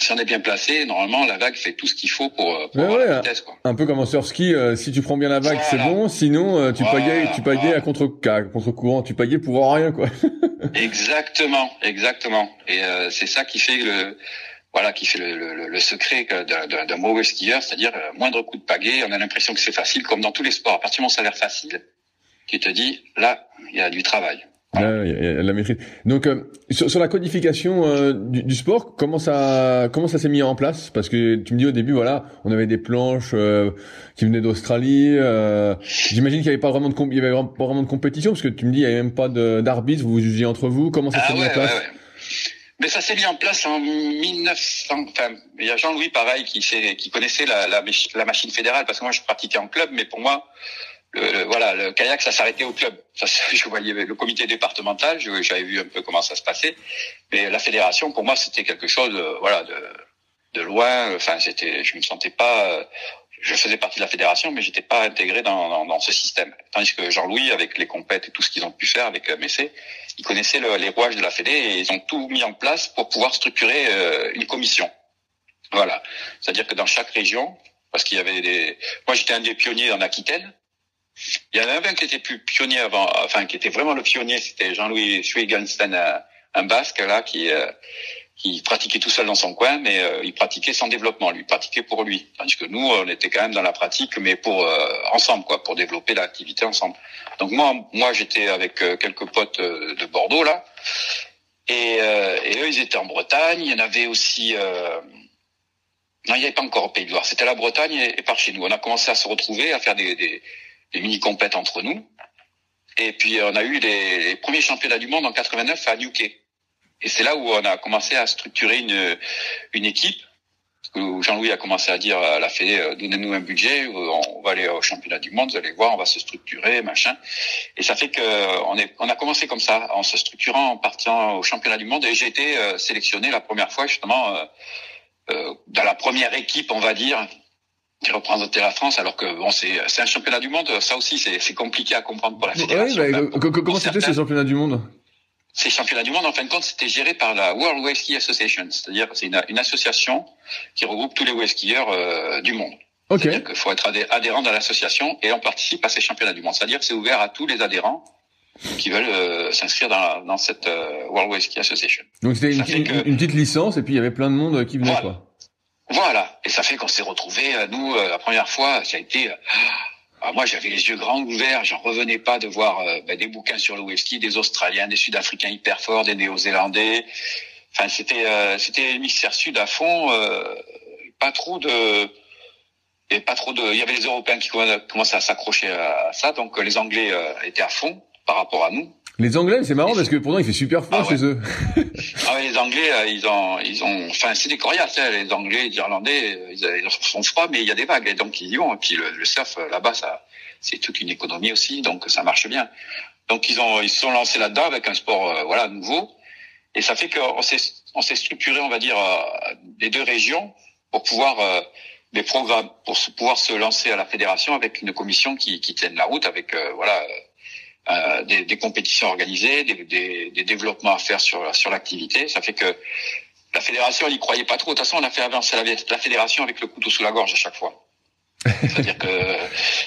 [SPEAKER 2] si on est bien placé, normalement la vague fait tout ce qu'il faut pour, euh, pour avoir la vitesse. Quoi.
[SPEAKER 3] Un peu comme en surf ski, euh, si tu prends bien la vague, voilà. c'est bon. Sinon, euh, tu voilà, pagayes, tu pagayes voilà. à contre à contre courant, tu pagayes pour rien quoi. (laughs)
[SPEAKER 2] exactement, exactement. Et euh, c'est ça qui fait le voilà qui fait le, le, le secret d'un mauvais skieur, c'est-à-dire moindre coup de pagaie, on a l'impression que c'est facile, comme dans tous les sports. À partir du moment où ça a l'air facile, tu te dis là il y a du travail.
[SPEAKER 3] Là, il y a la maîtrise. Donc euh, sur, sur, la codification euh, du, du, sport, comment ça comment ça s'est mis en place? Parce que tu me dis au début, voilà, on avait des planches euh, qui venaient d'Australie. Euh, j'imagine qu'il y avait pas vraiment de il y avait pas vraiment de compétition parce que tu me dis il y avait même pas d'arbitre, vous vous jugiez entre vous. Comment ça
[SPEAKER 2] ah,
[SPEAKER 3] s'est
[SPEAKER 2] ouais,
[SPEAKER 3] mis en place?
[SPEAKER 2] ouais, mais ça s'est mis en place en 1900. Enfin, il y a Jean-Louis pareil qui, qui connaissait la, la, la machine fédérale parce que moi je pratiquais en club, mais pour moi le, voilà, le kayak, ça s'arrêtait au club. Ça, (laughs) je voyais le comité départemental, j'avais vu un peu comment ça se passait, mais la fédération, pour moi, c'était quelque chose, de, voilà, de, loin. Enfin, c'était, je me sentais pas. Je faisais partie de la fédération, mais j'étais pas intégré dans, ce système. Tandis que Jean-Louis, avec les compètes et tout ce qu'ils ont pu faire avec euh, Messé, ils connaissaient le, les rouages de la fédé et ils ont tout mis en place pour pouvoir structurer euh, une commission. Voilà. C'est-à-dire que dans chaque région, parce qu'il y avait des, moi j'étais un des pionniers en Aquitaine, il y en avait un qui était plus pionnier avant, enfin qui était vraiment le pionnier, c'était Jean-Louis Schweigenstein, un, un, basque là qui euh, qui pratiquait tout seul dans son coin, mais euh, il pratiquait sans développement, lui pratiquait pour lui, tandis que nous on était quand même dans la pratique, mais pour euh, ensemble quoi, pour développer l'activité ensemble. Donc moi moi j'étais avec euh, quelques potes euh, de Bordeaux là, et, et, eux ils étaient en Bretagne, il y en avait aussi. non, il n'y avait pas encore au Pays de Loire. C'était la Bretagne et, et, par chez nous. On a commencé à se retrouver, à faire des, des des mini compètes entre nous. Et puis on a eu les, les, premiers championnats du monde en 89 à Newquay. Et c'est là où on a commencé à structurer une, une équipe. Jean-Louis a commencé à dire à la Fédé, donnez-nous un budget, on va aller au championnat du monde, vous allez voir, on va se structurer, machin. Et ça fait que on, est, on a commencé comme ça, en se structurant, en partant au championnat du monde. Et j'ai été euh, sélectionné la première fois justement euh, euh, dans la première équipe, on va dire, qui représentait la France, alors que bon, c'est c'est un championnat du monde. Ça aussi, c'est c'est compliqué à comprendre pour la fédération.
[SPEAKER 3] Ouais, bah, comment c'était ces championnats du monde?
[SPEAKER 2] Ces championnats du monde, en fin de compte, c'était géré par la World Whisky Association, c'est-à-dire c'est une, une, association qui regroupe tous les whiskyeurs euh, du monde.
[SPEAKER 3] Okay.
[SPEAKER 2] C'est-à-dire qu'il faut être adhérent dans l'association et on participe à ces championnats du monde. C'est-à-dire que c'est ouvert à tous les adhérents qui veulent euh, s'inscrire dans, dans cette euh, World Whisky Association.
[SPEAKER 3] Donc c'était une, que... une, petite licence et puis il y avait plein de monde qui venait
[SPEAKER 2] voilà.
[SPEAKER 3] quoi.
[SPEAKER 2] Voilà. Et ça fait qu'on s'est retrouvés, euh, nous, euh, la première fois, ça a été... Ah, moi, j'avais les yeux grands ouverts. J'en revenais pas de voir euh, ben, des bouquins sur le whisky, des Australiens, des Sud-Africains hyper forts, des Néo-Zélandais. Enfin, c'était euh, c'était sud à fond. Euh, pas trop de... Et pas trop de. Il y avait les Européens qui commençaient à s'accrocher à ça, donc les Anglais étaient à fond par rapport à nous.
[SPEAKER 3] Les Anglais, c'est marrant parce que pourtant il fait super froid
[SPEAKER 2] ah ouais.
[SPEAKER 3] chez eux.
[SPEAKER 2] ah ouais, les Anglais, euh, ils ont, ils ont, enfin c'est des coriaces, hein, les Anglais, les Irlandais, ils, ils sont froids, mais il y a des vagues, et donc ils y vont. Et puis le, le surf euh, là-bas, ça, c'est toute une économie aussi, donc ça marche bien. Donc ils ont, ils se sont lancés là-dedans avec un sport, euh, voilà, nouveau, et ça fait qu'on s'est, on s'est structuré, on va dire, euh, les deux régions pour pouvoir euh, des programmes, pour pouvoir se lancer à la fédération avec une commission qui, qui tienne la route, avec voilà euh, des, des, compétitions organisées, des, des, des, développements à faire sur, sur l'activité. Ça fait que la fédération, elle y croyait pas trop. De toute façon, on a fait avancer la, fédération avec le couteau sous la gorge à chaque fois. C'est-à-dire que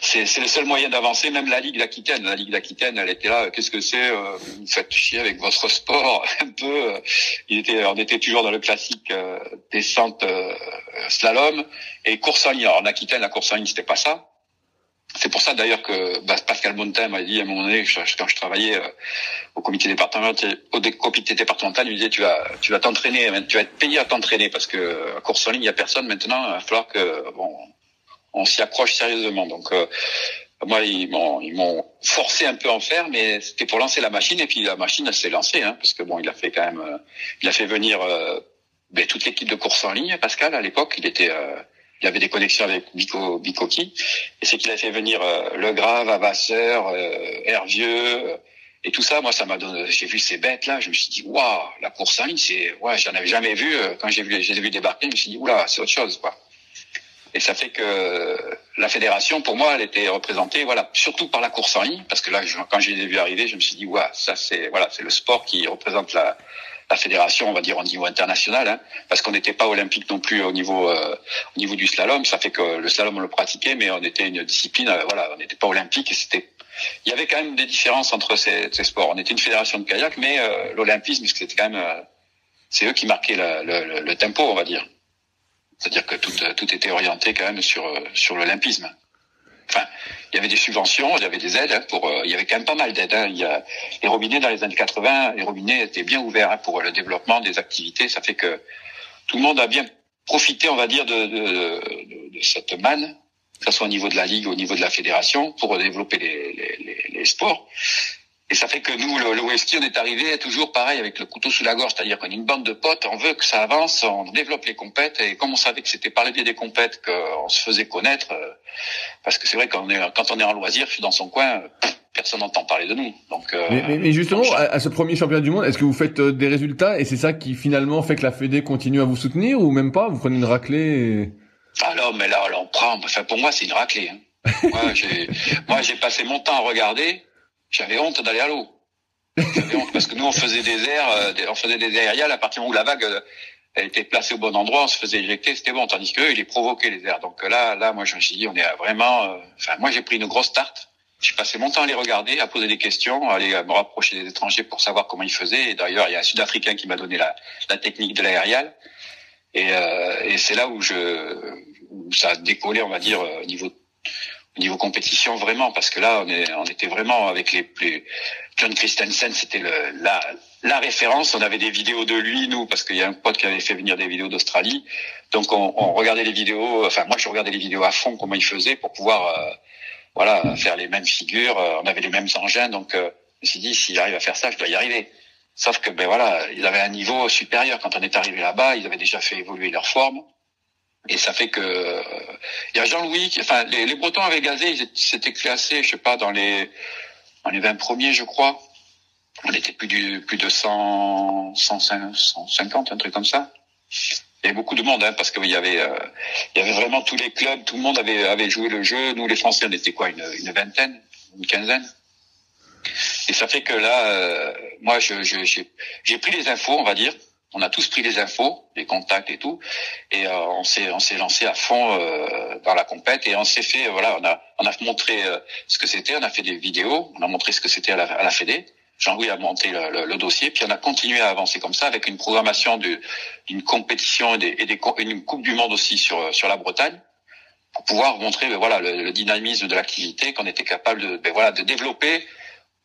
[SPEAKER 2] c'est, le seul moyen d'avancer. Même la Ligue d'Aquitaine, la Ligue d'Aquitaine, elle était là. Qu'est-ce que c'est euh, Vous faites chier avec votre sport (laughs) un peu. Euh, il était, on était toujours dans le classique euh, descente euh, slalom et course en ligne. En Aquitaine, la course en ligne, c'était pas ça. C'est pour ça d'ailleurs que bah, Pascal Bontin m'a dit à un moment donné, quand je travaillais euh, au comité départemental, au comité départemental, il me disait tu vas, tu vas t'entraîner, tu vas être payé à t'entraîner parce que à course en ligne il y a personne. Maintenant, il va falloir que bon, on s'y accroche sérieusement. Donc euh, moi, ils m'ont, ils m'ont forcé un peu à en faire, mais c'était pour lancer la machine. Et puis la machine, elle s'est lancée, hein, parce que bon, il a fait quand même, euh, il a fait venir ben, toute l'équipe de course en ligne. Pascal, à l'époque, il était il avait des connexions avec Bico, Bicoki, et c'est qu'il a fait venir euh, Le Grave, Avasseur, euh, Hervieux, euh, et tout ça. Moi, ça m'a donné. J'ai vu ces bêtes là, je me suis dit waouh, la course en ligne, c'est ouais, j'en avais jamais vu. Euh, quand j'ai vu, j'ai vu débarquer, je me suis dit oula, c'est autre chose quoi. Et ça fait que la fédération, pour moi, elle était représentée, voilà, surtout par la course en ligne, parce que là, quand j'ai vu arriver, je me suis dit, waouh, ça c'est, voilà, c'est le sport qui représente la, la fédération, on va dire au niveau international, hein, parce qu'on n'était pas olympique non plus au niveau euh, au niveau du slalom. Ça fait que le slalom on le pratiquait, mais on était une discipline, euh, voilà, on n'était pas olympique. Et c'était, il y avait quand même des différences entre ces, ces sports. On était une fédération de kayak, mais euh, l'olympisme, c'était quand même, c'est eux qui marquaient le, le, le, tempo, on va dire. C'est-à-dire que tout, tout était orienté quand même sur sur l'olympisme. Enfin, il y avait des subventions, il y avait des aides hein, pour. Euh, il y avait quand même pas mal d'aides. Hein. Il y a les robinets dans les années 80, les robinets étaient bien ouverts hein, pour le développement des activités. Ça fait que tout le monde a bien profité, on va dire, de, cette manne, que ce soit au niveau de la ligue, au niveau de la fédération, pour développer les, les sports. Et ça fait que nous, le, le on est arrivé toujours pareil avec le couteau sous la gorge, c'est-à-dire qu'on est une bande de potes, on veut que ça avance, on développe les compètes, et comme on savait que c'était par le biais des compètes qu'on se faisait connaître, euh, parce que c'est vrai qu'on est quand on est en loisir, je suis dans son coin, personne n'entend parler de nous. Donc,
[SPEAKER 3] euh, mais, mais, justement, à, ce premier championnat du monde, est-ce que vous faites euh, des résultats et c'est ça qui finalement fait que la Fédé continue à vous soutenir ou même pas? Vous prenez une raclée
[SPEAKER 2] Alors, mais là, on prend. Enfin, pour moi, c'est une raclée. Hein. moi, j'ai passé mon temps à regarder j'avais honte d'aller à l'eau. parce que nous on faisait des airs, euh, on faisait des aériales à partir où la vague euh, elle était placée au bon endroit, on se faisait éjecter, c'était bon. Tandis qu'eux, ils les provoquaient les airs. Donc là, là, moi je me suis dit, on est vraiment. Euh, enfin, moi j'ai pris une grosse tarte. J'ai passé mon temps à les regarder, à poser des questions, à aller me rapprocher des étrangers pour savoir comment ils faisaient. Et d'ailleurs, il y a un Sud-Africain qui m'a donné la, la technique de l'aérial. Et, euh, et c'est là où je où ça a décollé, on va dire, au niveau niveau compétition vraiment parce que là on était vraiment avec les plus John Christensen c'était la référence. On avait des vidéos de lui nous parce qu'il y a un pote qui avait fait venir des vidéos d'Australie. Donc on, on, regardait les vidéos enfin moi je regardais les vidéos à fond comment il faisait pour pouvoir euh, voilà faire les mêmes figures euh, on avait les mêmes engins. Donc euh, je me suis dit s'il arrive à faire ça je dois y arriver. Sauf que ben voilà ils avaient un niveau supérieur. Quand on est arrivé là-bas ils avaient déjà fait évoluer leur forme et ça fait que il y a Jean-Louis, enfin les, les, Bretons avaient gazé, ils s'étaient classés, je sais pas, dans les dans les 20 premiers, je crois. On était plus du plus de 100, 150, un truc comme ça. Il y avait beaucoup de monde, hein, parce qu'il y avait euh, il y avait vraiment tous les clubs, tout le monde avait avait joué le jeu. Nous les Français, on était quoi, une, une vingtaine, une quinzaine. Et ça fait que là, euh, moi, je, j'ai pris les infos, on va dire, on a tous pris les infos, les contacts et tout, et euh, on s'est on s'est lancé à fond euh, dans la compète et on s'est fait voilà on a on a montré euh, ce que c'était, on a fait des vidéos, on a montré ce que c'était à la, à Fédé. Jean-Louis a monté le, le, dossier, puis on a continué à avancer comme ça avec une programmation d'une compétition et, des, et des, une coupe du monde aussi sur sur la Bretagne pour pouvoir montrer ben, voilà le, le, dynamisme de l'activité qu'on était capable de ben, voilà de développer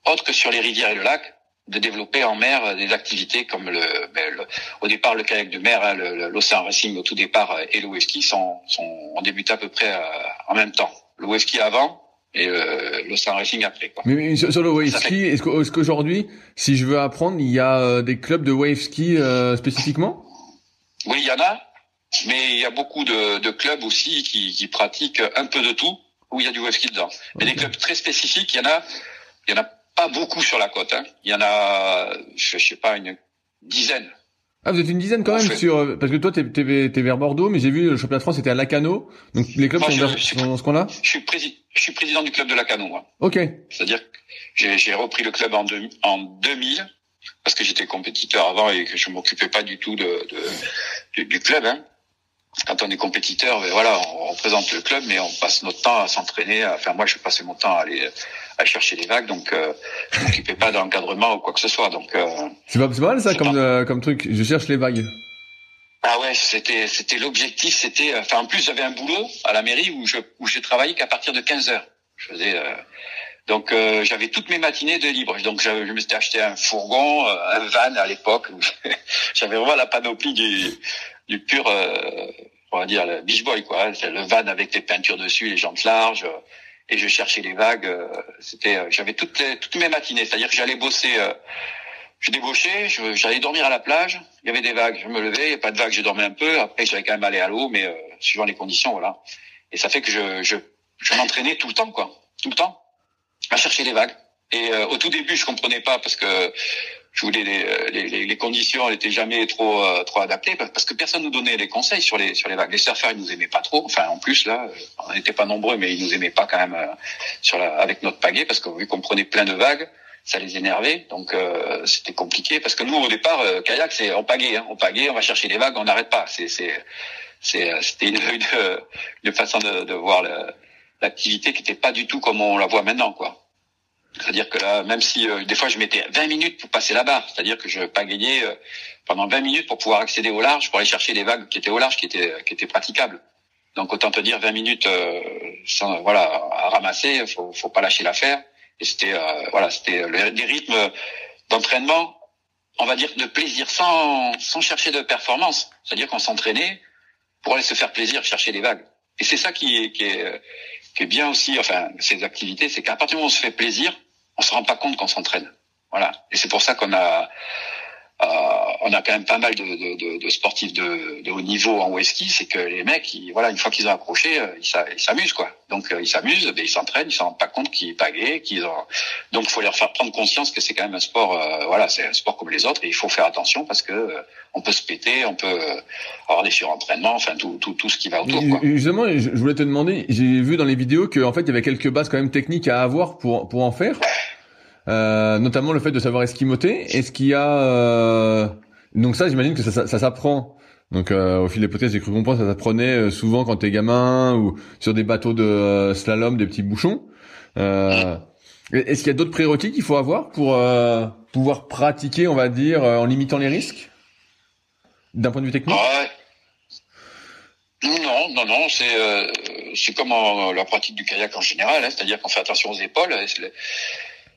[SPEAKER 2] autre que sur les rivières et le lac de développer en mer des activités comme le, ben, au départ le kayak de mer, hein, l'océan racing au tout départ et le whisky sont, sont ont débuté à peu près euh, en même temps. Le whisky avant et euh, l'océan racing après. Quoi.
[SPEAKER 3] Mais, sur le wave ski, est-ce qu'aujourd'hui, si je veux apprendre, il y a euh, des clubs de wave ski euh, spécifiquement?
[SPEAKER 2] Oui, il y en a, mais il y a beaucoup de, de clubs aussi qui, qui, pratiquent un peu de tout où il y a du wave ski dedans. Mais des clubs très spécifiques, il y en a, il y en a pas beaucoup sur la côte. Hein. Il y en a, je, sais pas, une dizaine.
[SPEAKER 3] Ah, vous êtes une dizaine quand même sur euh, parce que toi t'es es, vers Bordeaux, mais j'ai vu le championnat de France c'était à Lacano, donc les clubs sont je, dans ce coin-là?
[SPEAKER 2] Je suis président, je suis président du club de Lacano moi.
[SPEAKER 3] Ok.
[SPEAKER 2] C'est-à-dire que j'ai repris le club en, en 2000 parce que j'étais compétiteur avant et que je m'occupais pas du tout de, de du, club. Hein quand on est compétiteur, ben voilà, on représente le club, mais on passe notre temps à s'entraîner. Enfin, moi, je passais mon temps à aller à chercher les vagues, donc euh, je m'occupais pas d'encadrement ou quoi que ce soit. Donc euh,
[SPEAKER 3] c'est pas, mal ça comme euh, comme truc. Je cherche les vagues.
[SPEAKER 2] Ah ouais, c'était c'était l'objectif. C'était, enfin, en plus, j'avais un boulot à la mairie où je où j'ai travaillé qu'à partir de 15 heures. Je faisais donc j'avais toutes mes matinées de libre. Donc je me suis acheté un fourgon, un van à l'époque. (laughs) j'avais vraiment la panoplie du, du pur, on va dire, le beach boy quoi. Le van avec les peintures dessus, les jantes larges. Et je cherchais les vagues. C'était, j'avais toutes les, toutes mes matinées. C'est-à-dire que j'allais bosser je débauchais, j'allais dormir à la plage. Il y avait des vagues, je me levais, il n'y a pas de vagues, je dormais un peu. Après, j'allais quand même aller à l'eau, mais euh, suivant les conditions, voilà. Et ça fait que je, je, je m'entraînais tout le temps, quoi, tout le temps, à chercher des vagues. Et euh, au tout début, je comprenais pas parce que je voulais les, euh, les, les conditions n'étaient jamais trop trop adaptées parce que personne nous donnait des conseils sur les sur les vagues. Les surfeurs ils nous aimaient pas trop. Enfin en plus là, on n'était pas nombreux, mais ils nous aimaient pas quand même sur la, avec notre pagaie parce que vu qu'on prenait plein de vagues, ça les énervait. Donc euh, c'était compliqué parce que nous au départ euh, kayak c'est en pagaie, hein, on pagaie, on va chercher les vagues, on n'arrête pas. C'est c'est euh, c'était une, une, une, façon de, de voir l'activité qui était pas du tout comme on la voit maintenant quoi. C'est-à-dire que là, même si des fois je mettais 20 minutes pour passer la barre, c'est-à-dire que je pagayais pendant 20 minutes pour pouvoir accéder au large, pour aller chercher les vagues qui étaient au large, qui étaient qui étaient praticables. Donc autant te dire 20 minutes sans, voilà à ramasser, faut faut pas lâcher l'affaire. Et c'était euh, voilà, c'était des rythmes d'entraînement, on va dire de plaisir, sans sans chercher de performance. C'est-à-dire qu'on s'entraînait pour aller se faire plaisir, chercher les vagues. Et c'est ça qui est qui est qui est bien aussi, enfin ces activités, c'est qu'à partir du moment où on se fait plaisir, on se rend pas compte qu'on s'entraîne. Voilà. Et c'est pour ça qu'on a euh, on a quand même pas mal de, de, de, sportifs de, de, haut niveau en whisky, c'est que les mecs, ils, voilà, une fois qu'ils ont accroché, euh, ils s'amusent quoi. Donc euh, ils s'amusent, ben, ils s'entraînent, ils s'en rendent pas compte qu'ils pagaient, qu'ils ont. Donc faut leur faire prendre conscience que c'est quand même un sport, voilà, c'est un sport comme les autres et il faut faire attention parce que on peut se péter, on peut avoir des surentraînements, enfin tout, tout, tout ce qui va autour. Quoi.
[SPEAKER 3] Justement, je voulais te demander, j'ai vu dans les vidéos qu'en fait il y avait quelques bases quand même techniques à avoir pour pour en faire. Euh, notamment le fait de savoir esquimoter. Est-ce qu'il y a euh... donc ça, j'imagine que ça, s'apprend. Donc euh, au fil des potins, j'ai cru comprendre, ça s'apprenait euh, souvent quand t'es gamin ou sur des bateaux de slalom, des petits bouchons. Est-ce qu'il y a d'autres prérequis qu'il faut avoir pour pouvoir pratiquer, on va dire, en limitant les risques d'un point de vue technique?
[SPEAKER 2] Ah Non, non, non, c'est c'est comme la pratique du kayak en général, hein, c'est-à-dire qu'on fait attention aux épaules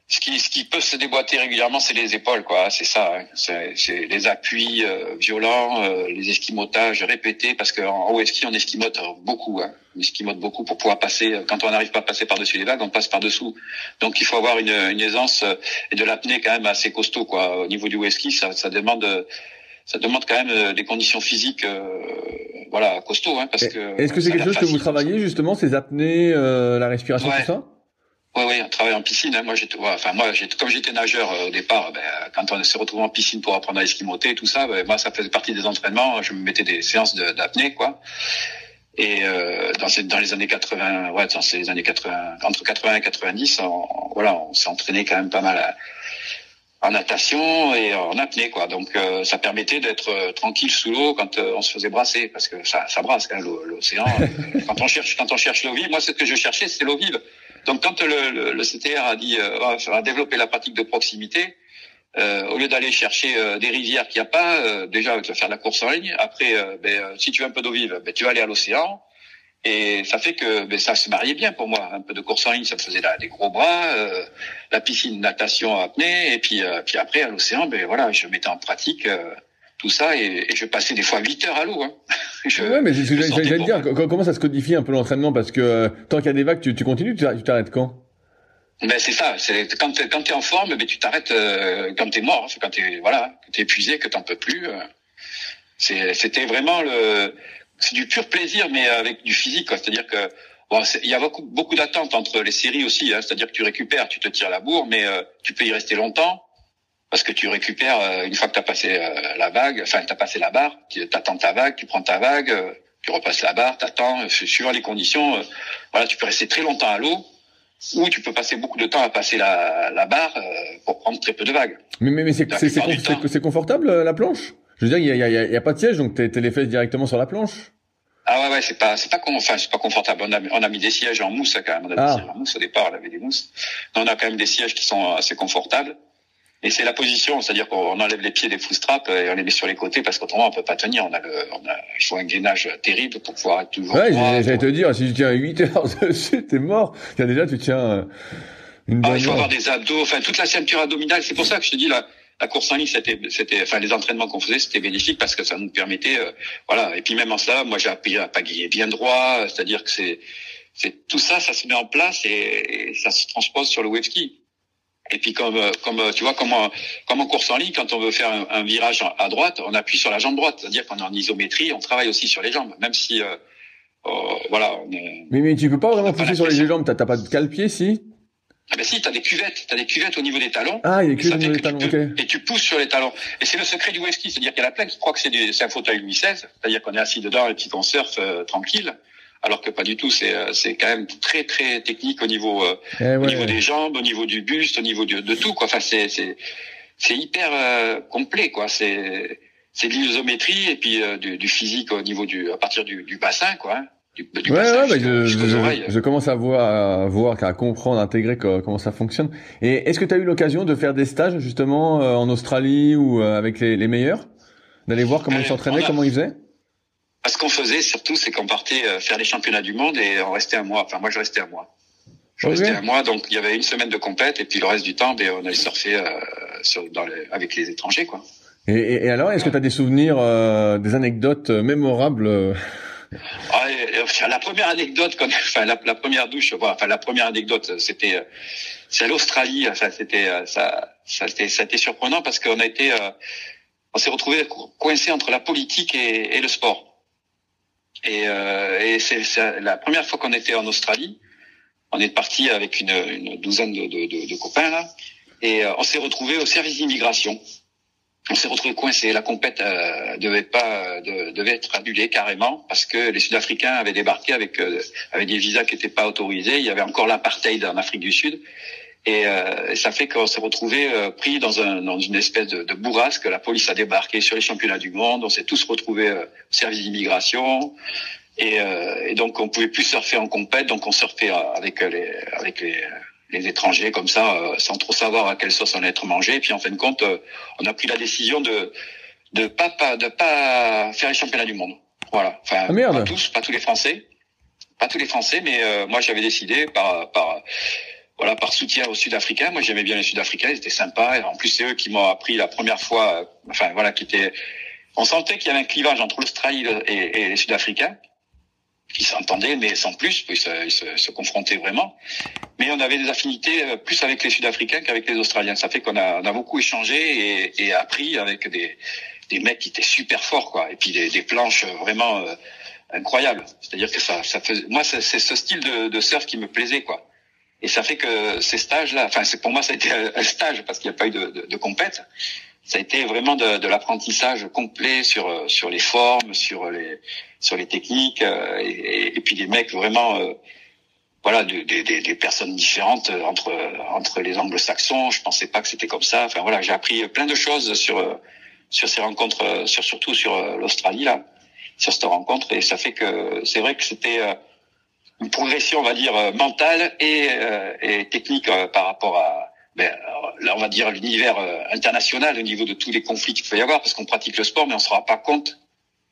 [SPEAKER 2] ce qui, ce qui peut se déboîter régulièrement, c'est les épaules, quoi. C'est ça. Hein. C'est les appuis euh, violents, euh, les esquimotages répétés, parce qu'en haut ski, on esquimote beaucoup. Hein. On esquimote beaucoup pour pouvoir passer. Euh, quand on n'arrive pas à passer par-dessus les vagues, on passe par-dessous. Donc, il faut avoir une, une aisance et de l'apnée quand même assez costaud, quoi. Au niveau du whisky, ça, ça demande, ça demande quand même des conditions physiques, voilà, costauds, hein, parce que.
[SPEAKER 3] Est-ce que c'est quelque chose que vous travaillez justement, ces apnées, la respiration, tout ça?
[SPEAKER 2] Oui, oui, on travaille en piscine. Hein. Moi, j'étais, enfin moi, comme j'étais nageur euh, au départ, ben, quand on se retrouve en piscine pour apprendre à esquimoter et tout ça, ben, moi, ça faisait partie des entraînements. Je me mettais des séances d'apnée, quoi. Et euh, dans, ces, dans les années 80, ouais, dans ces années 80, entre 80 et 90, on, voilà, on s'est entraîné quand même pas mal en natation et en apnée, quoi. Donc, euh, ça permettait d'être euh, tranquille sous l'eau quand on se faisait brasser, parce que ça, ça brasse quand l'océan. (laughs) quand on cherche, quand on cherche l'eau vive, moi, ce que je cherchais, c'est l'eau vive. Donc quand le, le, le CTR a dit euh, va développer la pratique de proximité, euh, au lieu d'aller chercher euh, des rivières qu'il n'y a pas, euh, déjà tu vas faire la course en ligne. Après, euh, ben, si tu veux un peu d'eau vive, ben, tu vas aller à l'océan. Et ça fait que ben, ça se mariait bien pour moi. Un peu de course en ligne, ça me faisait des gros bras, la piscine, natation, apnée, et puis puis après à l'océan, ben voilà, je mettais en pratique tout ça et, je passais des fois 8 heures à l'eau. Hein. (laughs)
[SPEAKER 3] ouais, mais j'allais dire, comment ça se codifie un peu l'entraînement? Parce que euh, tant qu'il y a des vagues, tu, tu continues, tu t'arrêtes quand?
[SPEAKER 2] Ben c'est ça, c'est quand t'es quand es en forme, ben tu t'arrêtes euh, quand t'es mort, hein. quand t'es voilà, t'es épuisé, que t'en peux plus. Euh. c'était vraiment le, c'est du pur plaisir, mais avec du physique, C'est-à-dire que bon, il y a beaucoup beaucoup d'attentes entre les séries aussi, hein. c'est-à-dire que tu récupères, tu te tires la bourre, mais euh, tu peux y rester longtemps parce que tu récupères euh, une fois que tu as passé euh, la vague, enfin tu as passé la barre, tu attends ta vague, tu prends ta vague, euh, tu repasses la barre, t'attends, suivant les conditions, voilà, tu peux rester très longtemps à l'eau ou tu peux passer beaucoup de temps à passer la, la barre pour prendre très peu de vagues.
[SPEAKER 3] Mais mais, mais c'est c'est confortable la planche? Je veux dire, il y a, y, a, y a, pas de siège, donc t'es les fesses directement sur la planche?
[SPEAKER 2] Ah ouais ouais c'est pas c'est pas enfin c'est pas confortable on a on a mis des sièges en mousse quand même on a mis ah. des sièges en mousse au départ on avait des mousses on a quand même des sièges qui sont assez confortables Et c'est la position, c'est-à-dire qu'on enlève les pieds des straps et on les met sur les côtés parce qu'autrement on peut pas tenir. On a, le, on a il faut un gainage terrible pour pouvoir être toujours.
[SPEAKER 3] Ouais, j'allais te dire, si tu tiens 8 heures (laughs) dessus, t'es mort. déjà, tu tiens euh,
[SPEAKER 2] une ah, Il faut avoir des abdos, enfin toute la ceinture abdominale. C'est pour ça que je te dis là. La course en ligne, c'était, c'était, enfin, les entraînements qu'on faisait, c'était bénéfique parce que ça nous permettait, euh, voilà. Et puis même en cela, moi, j'ai appris à pagayer bien droit, c'est-à-dire que c'est, c'est tout ça, ça se met en place et, et ça se transpose sur le wave ski. Et puis comme comme tu vois comme comme en course en ligne, quand on veut faire un, virage à droite, on appuie sur la jambe droite, c'est-à-dire qu'on est en isométrie, on travaille aussi sur les jambes, même si euh, euh voilà. On est,
[SPEAKER 3] mais mais tu peux pas vraiment pousser sur les jambes, t'as pas de cale-pied si?
[SPEAKER 2] Ah ben si, t'as des cuvettes, t'as des cuvettes au niveau des talons.
[SPEAKER 3] Ah, il y a des cuvettes au niveau des talons, ok.
[SPEAKER 2] Et tu pousses sur les talons. Et c'est le secret du ski, c'est-à-dire qu'il y en a plein qui croient que c'est un fauteuil Louis XVI, c'est-à-dire qu'on est assis dedans et puis qu'on surfe euh, tranquille alors que pas du tout. C'est euh, c'est quand même très très technique au niveau euh, eh au niveau des jambes, au niveau du buste, au niveau de, de tout quoi. Enfin c'est c'est c'est hyper euh, complet quoi. C'est c'est de l'isométrie et puis du, du, physique au niveau du à partir du, du bassin quoi. Hein. Du,
[SPEAKER 3] du ouais, bassin ouais, je, je, je, commence à voir, à voir, à comprendre, à intégrer comment ça fonctionne. Et est-ce que tu as eu l'occasion de faire des stages justement en Australie ou avec les, les meilleurs, d'aller voir comment ils s'entraînaient, comment ils faisaient?
[SPEAKER 2] Ce qu'on faisait surtout, c'est qu'on partait euh, faire les championnats du monde et on restait un mois. Enfin, moi, je restais un mois. Je restais un mois, donc il y avait une semaine de compète et puis le reste du temps, ben, on allait surfer euh, sur, dans les, avec les étrangers, quoi.
[SPEAKER 3] Et, et alors, est-ce que tu as des souvenirs, euh, des anecdotes mémorables
[SPEAKER 2] ah, La première anecdote, enfin la, la, première douche, enfin la première anecdote, c'était c'est à l'Australie. Enfin, c'était ça, ça, c'était, ça a été surprenant parce qu'on a été, on s'est retrouvé coincé entre la politique et, et le sport. Et, euh, et c'est la première fois qu'on était en Australie. On est parti avec une, une douzaine de, de, de, copains là, et euh, on s'est retrouvé au service d'immigration. On s'est retrouvé coincé. La compète euh, devait pas de, devait être annulée carrément parce que les Sud-Africains avaient débarqué avec euh, avec des visas qui n'étaient pas autorisés. Il y avait encore l'apartheid en Afrique du Sud. Et euh, ça fait qu'on s'est retrouvé euh, pris dans, un, dans une espèce de, de, bourrasque. La police a débarqué sur les championnats du monde. On s'est tous retrouvés euh, au service d'immigration. Et, euh, et, donc on pouvait plus surfer en compète. Donc on surfait avec les, avec les, les étrangers comme ça, sans trop savoir à quelle sauce on allait être mangé. Et puis en fin de compte, on a pris la décision de de pas, pas de pas faire les championnats du monde. Voilà. Enfin,
[SPEAKER 3] ah,
[SPEAKER 2] pas tous, pas tous les Français, pas tous les Français, mais moi j'avais décidé par par voilà, par soutien aux Sud-Africains. Moi, j'aimais bien les Sud-Africains, ils étaient sympas. Et en plus, c'est eux qui m'ont appris la première fois. Euh, enfin, voilà, qui était. On sentait qu'il y avait un clivage entre l'Australie et, les Sud-Africains qui s'entendaient, mais sans plus, ils se, se, se, confrontaient vraiment. Mais on avait des affinités euh, plus avec les Sud-Africains qu'avec les Australiens. Ça fait qu'on a, on a beaucoup échangé et, et, appris avec des, des mecs qui étaient super forts, quoi. Et puis des, des planches vraiment euh, incroyables. C'est-à-dire que ça, ça faisait... moi, c'est ce style de, de surf qui me plaisait, quoi. Et ça fait que ces stages-là, enfin, c'est pour moi, ça a été un stage parce qu'il n'y a pas eu de, de, de compète. Ça a été vraiment de, de l'apprentissage complet sur sur les formes, sur les sur les techniques, euh, et, puis des mecs vraiment, euh, voilà, des, des, des, personnes différentes entre entre les anglo-saxons. Je pensais pas que c'était comme ça. Enfin voilà, j'ai appris plein de choses sur sur ces rencontres, sur surtout sur l'Australie là, sur cette rencontre, et ça fait que c'est vrai que c'était une progression, on va dire, euh, mentale et, euh, et technique euh, par rapport à, ben, là, on va dire, l'univers international au niveau de tous les conflits qu'il peut y avoir, parce qu'on pratique le sport, mais on se rend pas compte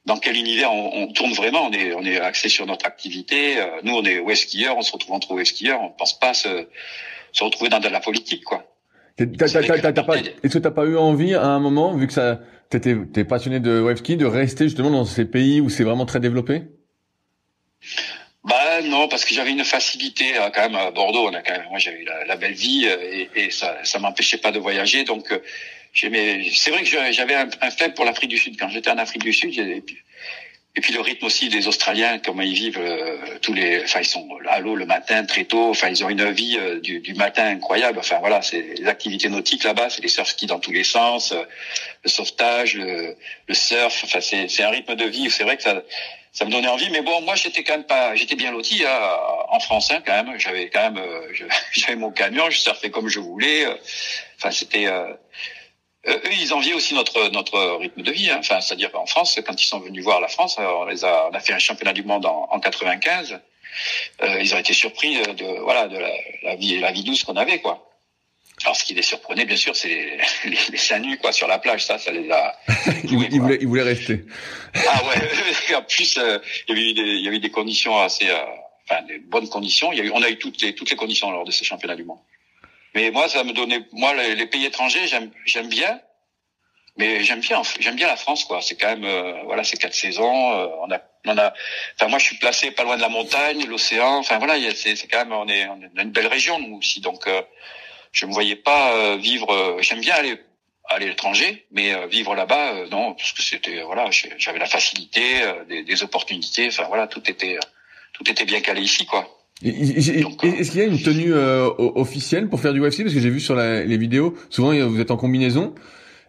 [SPEAKER 2] dans quel univers on, on, tourne vraiment. On est, on est axé sur notre activité. Nous, on est web skieurs, on se retrouve entre web skieurs. On pense pas se, se retrouver dans de la politique, quoi.
[SPEAKER 3] Est-ce que t'as pas eu envie à un moment, vu que ça, t'étais, t'es passionné de web ski, de rester justement dans ces pays où c'est vraiment très développé?
[SPEAKER 2] Bah non, parce que j'avais une facilité euh, quand même à Bordeaux. On a quand même, moi j'avais la, la, belle vie euh, et, ça, ça m'empêchait pas de voyager. Donc euh, j'aimais. C'est vrai que j'avais un, un faible pour l'Afrique du Sud. Quand j'étais en Afrique du Sud, et puis, et puis le rythme aussi des Australiens, comment ils vivent tous les. Enfin ils sont à l'eau le matin très tôt. Enfin ils ont une vie du, du, matin incroyable. Enfin voilà, c'est les activités nautiques là-bas, c'est les surf ski dans tous les sens, le sauvetage, le, le surf. Enfin c'est un rythme de vie. C'est vrai que ça ça me donnait envie. Mais bon, moi, j'étais quand même pas, j'étais bien loti hein, en France hein, quand même. J'avais quand même, euh, (laughs) j'avais mon camion, je surfais comme je voulais. Euh, enfin, c'était. Euh, eux, ils enviaient aussi notre notre rythme de vie. Hein. Enfin, c'est-à-dire en France, quand ils sont venus voir la France, on les a, on a fait un championnat du monde en, en 95. ils ont été surpris de, voilà de la, la vie la vie douce qu'on avait quoi. Alors, ce qui les surprenait, bien sûr, c'est les, (laughs) les, les seins nus, quoi, sur la plage. Ça, ça les a. (laughs)
[SPEAKER 3] il, voulait, il voulait rester.
[SPEAKER 2] Ah ouais. (laughs) en plus, euh, il y avait eu des, il y avait des conditions assez, euh, enfin, des bonnes conditions. Il y a eu, on a eu toutes les, toutes les conditions lors de ces championnats du monde. Mais moi, ça me donnait, moi, les, les pays étrangers, j'aime, j'aime bien. Mais j'aime bien, j'aime bien la France, quoi. C'est quand même, euh, voilà, c'est quatre saisons. Euh, on a, on a. Enfin, moi, je suis placé pas loin de la montagne, l'océan. Enfin, voilà, c'est, c'est quand même, on est, on est dans une belle région nous aussi. Donc, euh, je me voyais pas vivre. j'aime bien aller, aller à l'étranger, mais vivre là-bas, non, parce que c'était, voilà, j'avais la facilité, des, des, opportunités. Enfin, voilà, tout était, tout était bien calé ici, quoi.
[SPEAKER 3] Est-ce qu'il y a une tenue officielle pour faire du UFC Parce que j'ai vu sur la, les vidéos, souvent vous êtes en combinaison.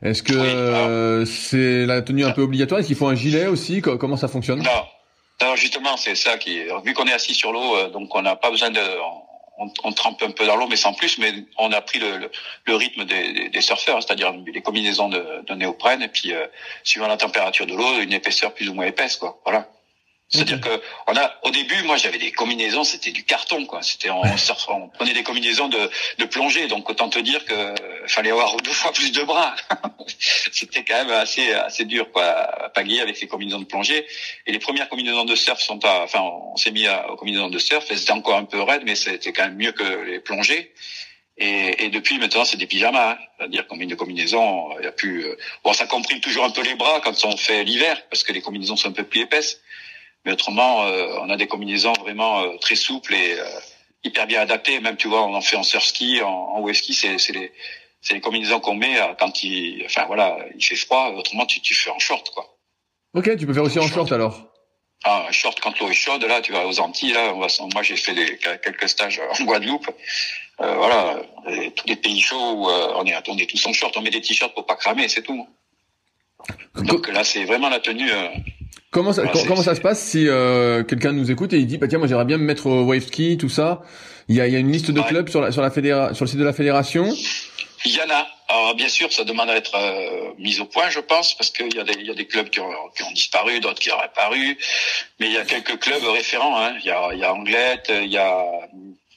[SPEAKER 3] Est-ce que euh, c'est la tenue un peu obligatoire? Est-ce qu'il faut un gilet aussi? Comment ça fonctionne?
[SPEAKER 2] Non, non justement, c'est ça qui. Vu qu'on est assis sur l'eau, euh, donc on n'a pas besoin de. On, trempe un peu dans l'eau, mais sans plus. Mais on a pris le, rythme des, des, surfeurs, c'est-à-dire les combinaisons de, de néoprène, et puis euh, suivant la température de l'eau, une épaisseur plus ou moins épaisse, quoi. Voilà. C'est-à-dire que on a au début, moi j'avais des combinaisons, c'était du carton quoi. C'était on, on, prenait des combinaisons de, de plongée, donc autant te dire que fallait avoir deux fois plus de bras. (laughs) c'était quand même assez assez dur quoi, à pagayer avec ces combinaisons de plongée. Et les premières combinaisons de surf sont pas, enfin on s'est mis aux combinaisons de surf, elles étaient encore un peu raides, mais c'était quand même mieux que les plongées. Et, et, depuis maintenant, c'est des pyjamas, hein. c'est-à-dire qu'on met une combinaison, il y a plus. Euh, bon, ça comprime toujours un peu les bras quand on fait l'hiver, parce que les combinaisons sont un peu plus épaisses. Mais autrement, euh, on a des combinaisons vraiment euh, très souples et euh, hyper bien adaptées. Même, tu vois, on en fait en surf ski, en, en wave ski, c'est, c'est les, c'est les combinaisons qu'on met quand il, enfin voilà, il fait froid. Autrement, tu, tu fais en short, quoi.
[SPEAKER 3] Ok, tu peux faire aussi en short, alors.
[SPEAKER 2] Ah, short quand l'eau est chaude, là, tu vas aux Antilles, là, moi j'ai fait des, quelques stages en Guadeloupe. Euh, voilà, tous les pays chauds où on, est, on est tous en short, on met des t-shirts pour pas cramer, c'est tout. Donc là, c'est vraiment la tenue.
[SPEAKER 3] Comment ça, comment ça se passe si euh, quelqu'un nous écoute et il dit bah tiens moi j'aimerais bien me mettre au wave ski tout ça. Il y a, il y a une liste de clubs sur la sur la fédéra sur le site de la fédération?
[SPEAKER 2] Il y en a. Alors bien sûr ça demande à être euh, mis au point je pense parce qu'il y a des il y a des clubs qui ont, qui ont disparu d'autres qui ont apparu mais il y a quelques clubs référents hein. il y a il y a Anglette il y a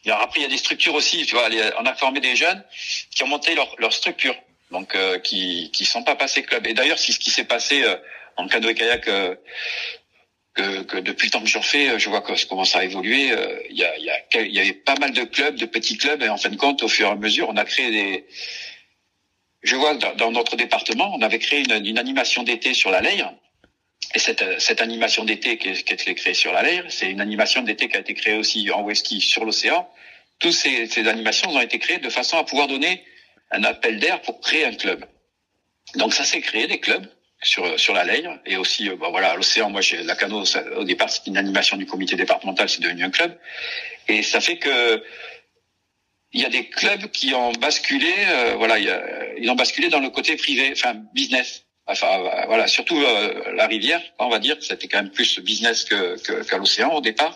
[SPEAKER 2] il y a, après il y a des structures aussi tu vois on a formé des jeunes qui ont monté leur leur structure. Donc euh, qui qui sont pas passés club. Et d'ailleurs c'est ce qui s'est passé euh, en canoë kayak euh, que, que, depuis le temps que j'en fais, euh, je vois comment ça a évolué. Euh, il y, a, y, a, y avait pas mal de clubs, de petits clubs, et en fin de compte, au fur et à mesure, on a créé des. Je vois dans, dans notre département, on avait créé une, une animation d'été sur la Leire. Et cette, cette animation d'été qui, qui a été créée sur la Leire, c'est une animation d'été qui a été créée aussi en whisky sur l'océan. Toutes ces, ces animations ont été créées de façon à pouvoir donner un appel d'air pour créer un club. Donc ça s'est créé des clubs sur sur la Leire et aussi euh, bah, voilà l'océan moi j'ai la cano au départ c'était une animation du comité départemental c'est devenu un club. Et ça fait que il y a des clubs qui ont basculé euh, voilà y ils ont basculé dans le côté privé enfin business. Enfin euh, voilà surtout la rivière on va dire c'était quand même plus business que qu'à l'océan au départ.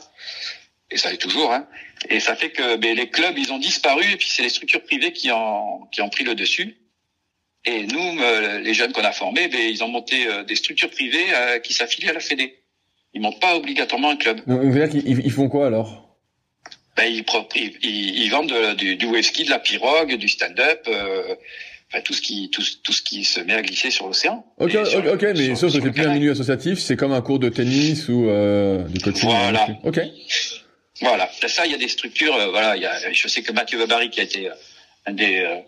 [SPEAKER 2] Et ça est toujours hein. Et ça fait que ben, les clubs ils ont disparu et puis c'est les structures privées qui ont qui ont pris le dessus et nous, euh, les jeunes qu'on a formés, ben, ils ont monté euh, des structures privées euh, qui s'affilient à la Fédé. Ils montent pas obligatoirement un club.
[SPEAKER 3] ils, font quoi alors?
[SPEAKER 2] Ben, ils, ils, ils, vendent du, du wave ski, de la pirogue, du stand-up, enfin tout ce qui tout, tout, ce qui se met à glisser sur l'océan.
[SPEAKER 3] Ok, ok, mais sauf que c'est plus un milieu associatif, c'est comme un cours de tennis ou euh, de coaching.
[SPEAKER 2] Voilà.
[SPEAKER 3] Ok.
[SPEAKER 2] Voilà. Ça, il y a des structures. voilà, il y a, je sais que Mathieu Vabary qui a été un des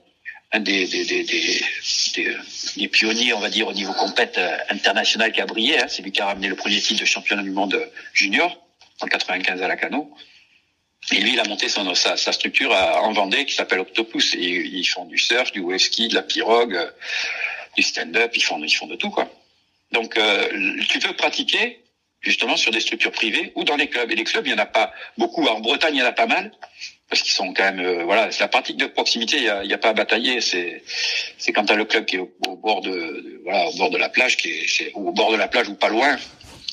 [SPEAKER 2] un des, des, pionniers, on va dire, au niveau compète euh, international qui a brillé. C'est lui qui a ramené le premier titre de championnat du monde junior en 95 à la Cano. Et lui, il a monté son, sa, structure en Vendée qui s'appelle Octopus. Et ils font du surf, du wave ski, de la pirogue, euh, du stand-up. Ils font, ils font de tout, quoi. Donc, euh, tu peux pratiquer justement sur des structures privées ou dans les clubs. Et les clubs, il y en a pas beaucoup. En Bretagne, il y en a pas mal parce qu'ils sont quand même euh, voilà c'est la pratique de proximité il y a, y a, pas à batailler c'est c'est quand t'as le club qui est au, bord de, voilà au bord de la plage qui est, au bord de la plage ou pas loin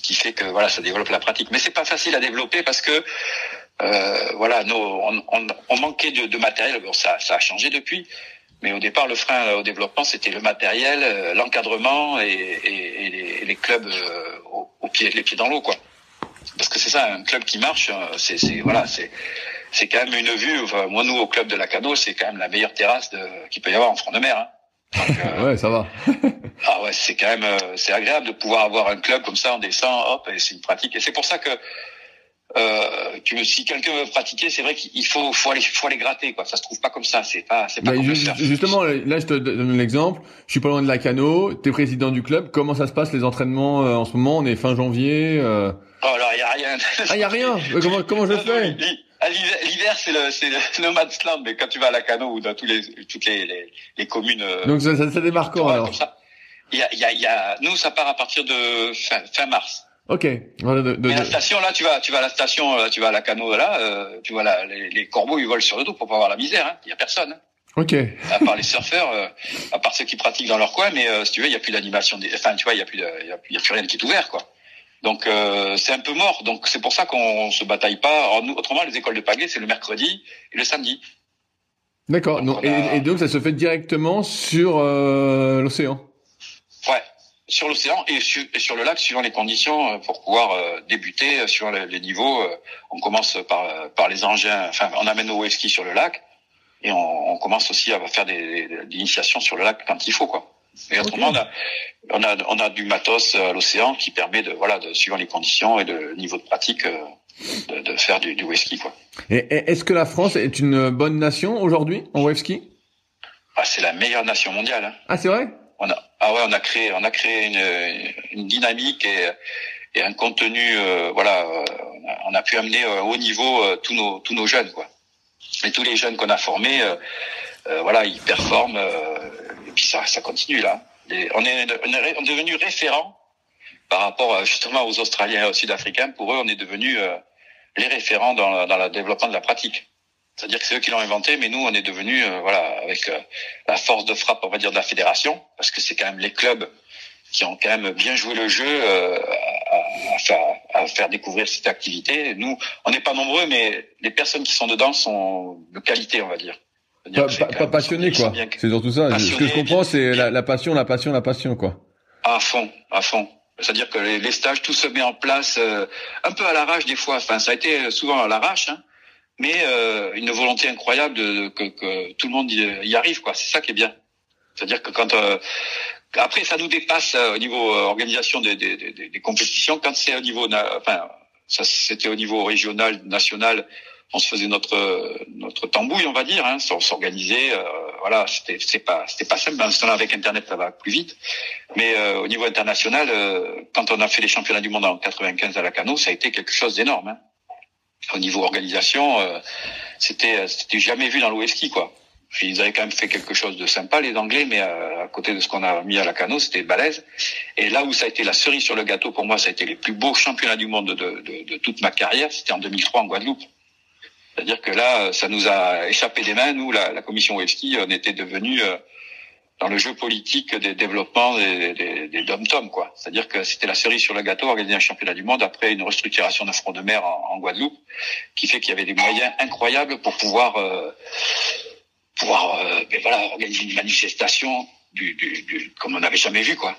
[SPEAKER 2] qui fait que voilà ça développe la pratique. Mais c'est pas facile à développer parce que euh, voilà nous on, on, on manquait de, de, matériel. Bon ça ça a changé depuis mais au départ le frein au développement c'était le matériel euh, l'encadrement et, et, et, les, les, clubs euh, au, pied les pieds dans l'eau quoi. Parce que c'est ça un club qui marche c'est voilà c'est c'est quand même une vue. Enfin, moi, nous, au club de la Cano, c'est quand même la meilleure terrasse qu'il peut y avoir en front de mer. Hein. (laughs)
[SPEAKER 3] Euh, ouais, ça va. (laughs)
[SPEAKER 2] ah ouais, c'est quand même, euh, c'est agréable de pouvoir avoir un club comme ça, on descend, hop, et c'est une pratique. Et c'est pour ça que euh, que si quelqu'un veut pratiquer, c'est vrai qu'il faut, faut aller, faut aller gratter, quoi. Ça se trouve pas comme ça. C'est pas, c'est pas comme
[SPEAKER 3] Justement, là, je te donne l'exemple. Je suis pas loin de la Cano. T'es président du club. Comment ça se passe les entraînements euh, en ce moment? On est fin janvier. Euh...
[SPEAKER 2] Oh là, y a rien.
[SPEAKER 3] ah, y a rien. (laughs) comment, comment je fais?
[SPEAKER 2] L'hiver, c'est le, c'est le man's land, mais quand tu vas à la Cano ou dans tous les, toutes les, les, les communes. Euh,
[SPEAKER 3] Donc ça, ça, ça démarre quand alors
[SPEAKER 2] il y a, y, a, y a, nous, ça part à partir de fin, fin mars.
[SPEAKER 3] Ok.
[SPEAKER 2] De, de, la station là, tu vas, tu vas à la station, là, tu vas à la canot là, euh, tu vois là, les, les, corbeaux ils volent sur le dos pour pas avoir la misère. Hein. Il y a personne. Hein.
[SPEAKER 3] Ok.
[SPEAKER 2] À part les surfeurs, euh, à part ceux qui pratiquent dans leur coin, mais euh, si tu veux, il y a plus d'animation. Des... Enfin, tu vois, il y a plus, il y a, plus rien qui est ouvert quoi. Donc euh, c'est un peu mort. Donc c'est pour ça qu'on se bataille pas. Alors, nous, autrement, les écoles de pagaie, c'est le mercredi et le samedi.
[SPEAKER 3] D'accord. Et, et, donc ça se fait directement sur euh, l'océan?
[SPEAKER 2] Ouais sur l'océan et sur, le lac suivant les conditions euh, pour pouvoir euh, débuter sur les, niveaux. Euh, on commence par, par les engins, enfin on amène nos ski sur le lac et on, commence aussi à faire des, des, initiations sur le lac quand il faut quoi. Et autrement on, a, on a on a du matos à l'océan qui permet de voilà de suivant les conditions et de niveau de pratique de, de faire du, du ski quoi.
[SPEAKER 3] Et est-ce que la France est une bonne nation aujourd'hui en ski?
[SPEAKER 2] Ah, c'est la meilleure nation mondiale. Hein.
[SPEAKER 3] Ah c'est vrai?
[SPEAKER 2] On a, ah ouais, on a créé, on a créé une, une dynamique et, et un contenu, euh, voilà, euh, on a pu amener euh, au niveau tous nos tous nos jeunes quoi. Et tous les jeunes qu'on a formés, voilà, ils performent puis ça ça continue là. on est on est devenu référent par rapport justement aux Australiens et aux Sud-Africains. Pour eux, on est devenu les référents dans, dans le développement de la pratique. C'est-à-dire que c'est eux qui l'ont inventé, mais nous, on est devenus, euh, voilà, avec euh, la force de frappe, on va dire, de la fédération, parce que c'est quand même les clubs qui ont quand même bien joué le jeu euh, à, faire, à, faire, découvrir cette activité. Nous, on n'est pas nombreux, mais les personnes qui sont dedans sont de qualité, on va dire.
[SPEAKER 3] Pas, pas, passionné, quoi. C'est surtout ça. Ce que je comprends, c'est la, la, passion, la passion, la passion, quoi.
[SPEAKER 2] À fond, à fond. C'est-à-dire que les, les, stages, tout se met en place un peu à l'arrache des fois. Enfin, ça a été souvent à l'arrache. Hein mais euh, une volonté incroyable de, que, que, tout le monde y, arrive quoi c'est ça qui est bien c'est-à-dire que quand euh, après ça nous dépasse euh, au niveau euh, organisation des, des, des, des, compétitions quand c'est au niveau enfin ça c'était au niveau régional national on se faisait notre notre tambouille on va dire hein, on s'organisait voilà c'était c'est pas c'était pas simple maintenant avec internet ça va plus vite mais au niveau international quand on a fait les championnats du monde en 95 à la Cano ça a été quelque chose d'énorme hein au niveau organisation, euh, c'était c'était jamais vu dans l'OSKI quoi. Ils avaient quand même fait quelque chose de sympa les Anglais, mais euh, à, côté de ce qu'on a mis à la cano, c'était balèze. Et là où ça a été la cerise sur le gâteau pour moi, ça a été les plus beaux championnats du monde de, de, de toute ma carrière. C'était en 2003 en Guadeloupe. C'est-à-dire que là, ça nous a échappé des mains. Nous, la, commission OSKI, on était devenus euh, dans le jeu politique des développements des, des, des dom-tom. C'est-à-dire que c'était la cerise sur le gâteau, organiser un championnat du monde après une restructuration d'un front de mer en, Guadeloupe, qui fait qu'il y avait des moyens incroyables pour pouvoir, euh, pouvoir, euh, ben voilà, organiser une manifestation du, comme on n'avait jamais vu, quoi.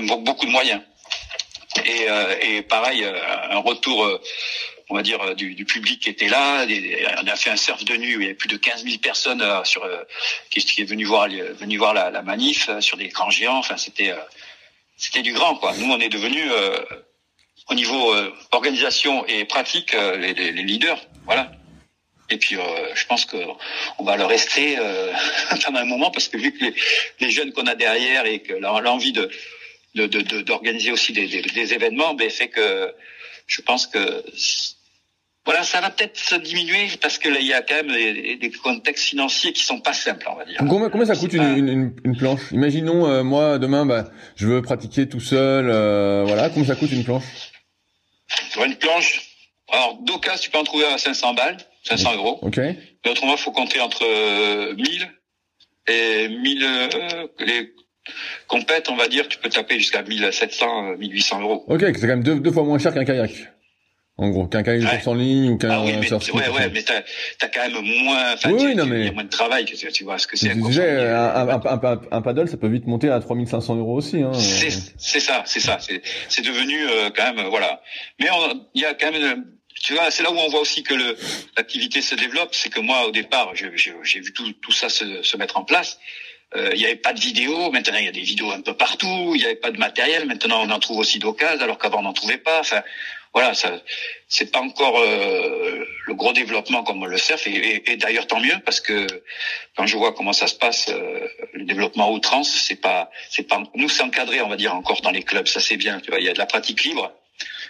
[SPEAKER 2] Beaucoup de moyens. Et, euh, pareil, euh, un retour euh, on va dire, du, du, public qui était là. on a fait un surf de nuit où il y avait plus de 15 000 personnes euh, sur, euh, qui, qui, est venu voir, venu voir la, la manif euh, sur des écrans géants. Enfin, c'était, c'était du grand, quoi. Nous, on est devenus, au niveau organisation et pratique, les, les, les, leaders. Voilà. Et puis, je pense que on va le rester (laughs) pendant un moment parce que vu que les, les jeunes qu'on a derrière et que l'envie de d'organiser de, de, aussi des, des, des événements, ben, fait que je pense que voilà, ça va peut-être se diminuer parce que il y a quand même des, des, contextes financiers qui sont pas simples, on va dire.
[SPEAKER 3] Combien, combien ça coûte une, une, une, planche? Imaginons euh, moi demain, bah, je veux pratiquer tout seul, euh, voilà, combien ça coûte une planche?
[SPEAKER 2] Une planche, alors d'occasion tu peux en trouver à 500 balles, 500 euros.
[SPEAKER 3] Ok.
[SPEAKER 2] Mais autrement, faut compter entre 1000 euh, et 1000 euh, les compètes, on va dire, tu peux taper jusqu'à 1700, 1800 euros.
[SPEAKER 3] Ok, c'est quand même deux, deux fois moins cher qu'un kayak en gros, qu'un kayak de course en ligne ou qu'un
[SPEAKER 2] ah oui, mais, Ouais, ouais, mais t'as as quand même moins, enfin, oui, non, mais... y a moins de travail, tu, tu vois ce que c'est.
[SPEAKER 3] un, un, un, un, paddle, ça peut vite monter à 3500 euros aussi. Hein.
[SPEAKER 2] C'est ça, c'est ça. C'est devenu euh, quand même, voilà. Mais il y a quand même tu vois, c'est là où on voit aussi que l'activité se développe. C'est que moi, au départ, j'ai vu tout, tout ça se, se, mettre en place. Euh, il n'y avait pas de vidéos. Maintenant, il y a des vidéos un peu partout. Il n'y avait pas de matériel. Maintenant, on en trouve aussi d'occasion, alors qu'avant, on n'en trouvait pas. Enfin, voilà, ça, c'est pas encore euh, le gros développement comme le surf. Et, et, d'ailleurs, tant mieux, parce que quand je vois comment ça se passe, euh, le développement outrance, c'est pas, c'est pas, nous, c'est encadré, on va dire, encore dans les clubs. Ça, c'est bien. Tu vois, il y a de la pratique libre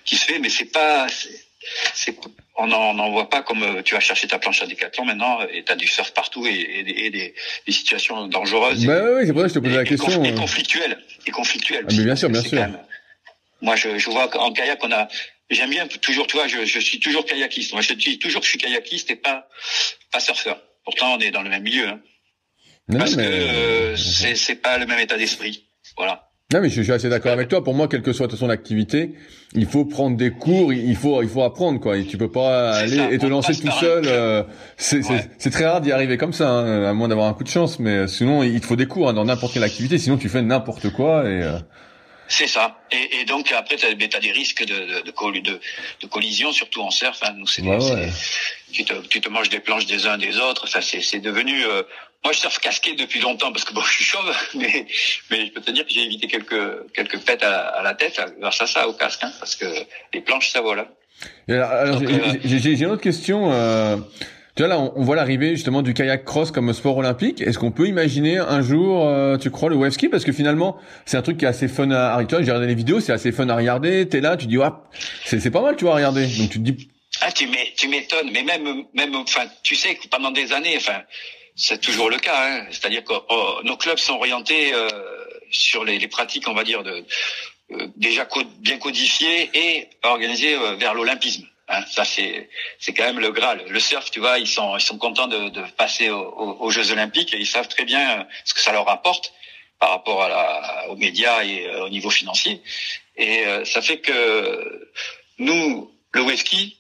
[SPEAKER 2] qui se fait, mais c'est pas, c'est, on n'en voit pas comme euh, tu vas chercher ta planche à décathlon maintenant et tu as du surf partout et, et, et des, des, situations dangereuses.
[SPEAKER 3] Bah oui, c'est pour ça que je te posais la question.
[SPEAKER 2] Et conflictuelles. Et conflictuelles.
[SPEAKER 3] Ah, mais bien sûr, bien sûr.
[SPEAKER 2] moi, je, je vois qu'en kayak, on a, j'aime bien toujours, tu vois, je, je suis toujours kayakiste. Moi, je dis toujours que je suis kayakiste et pas, pas surfeur. Pourtant, on est dans le même milieu. Hein. Parce que euh, c'est pas le même état d'esprit. Voilà.
[SPEAKER 3] Non, mais je, suis assez d'accord avec toi. Pour moi, quelle que soit son activité, il faut prendre des cours, il faut, il faut apprendre, quoi. Et tu peux pas aller et te lancer tout seul. Euh, c'est très rare d'y arriver comme ça, hein, à moins d'avoir un coup de chance. Mais sinon, il te faut des cours hein, dans n'importe quelle activité. Sinon, tu fais n'importe quoi et. Euh,
[SPEAKER 2] c'est ça. Et, et, donc après, tu as, as, des risques de, de, de, de, collision, surtout en surf. Hein. Nous, tu, te, tu te manges des planches des uns des autres. Enfin, c'est devenu. Euh... Moi, je surfe casqué depuis longtemps parce que bon, (laughs) je suis chauve, mais mais je peux te dire que j'ai évité quelques quelques pètes à, à, la tête grâce à ça au casque, hein, parce que les planches, ça vole.
[SPEAKER 3] Hein. Alors, euh, j'ai une autre question. Euh... Tu vois là, on, voit l'arrivée justement du kayak cross comme sport olympique. Est-ce qu'on peut imaginer un jour, euh, tu crois, le wave ski? Parce que finalement, c'est un truc qui est assez fun à, regarder. J'ai regardé les vidéos, c'est assez fun à regarder. T'es là, tu dis, c'est pas mal, tu vois, à regarder. Donc tu te dis.
[SPEAKER 2] Ah, tu m'étonnes. Mais même, même, enfin, tu sais que pendant des années, enfin, c'est toujours le cas. Hein. C'est-à-dire que oh, nos clubs sont orientés euh, sur les, pratiques, on va dire, euh, déjà bien codifiées et organisées euh, vers l'olympisme. Hein, ça c'est c'est quand même le graal. Le surf, tu vois, ils sont ils sont contents de, de passer aux, Jeux Olympiques et ils savent très bien ce que ça leur apporte par rapport à la, aux médias et euh, au niveau financier. Et euh, ça fait que nous, le whisky,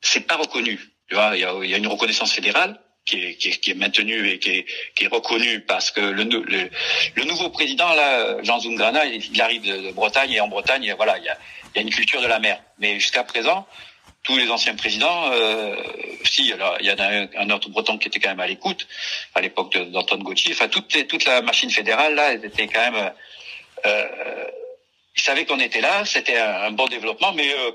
[SPEAKER 2] c'est pas reconnu. Tu vois, il y a, y a une reconnaissance fédérale qui est, qui est, qui est maintenue et qui est, qui est reconnue parce que le, le, le nouveau président là, Jean Zungrana, il, arrive de, de, Bretagne et en Bretagne, voilà, il y a, y a une culture de la mer. Mais jusqu'à présent, tous les anciens présidents, euh, si, alors il y en a un, autre breton qui était quand même à l'écoute à l'époque d'Antoine Gauthier. Enfin, toute, toute la machine fédérale là, était quand même. Euh, ils savaient qu'on était là, c'était un, bon développement, mais euh,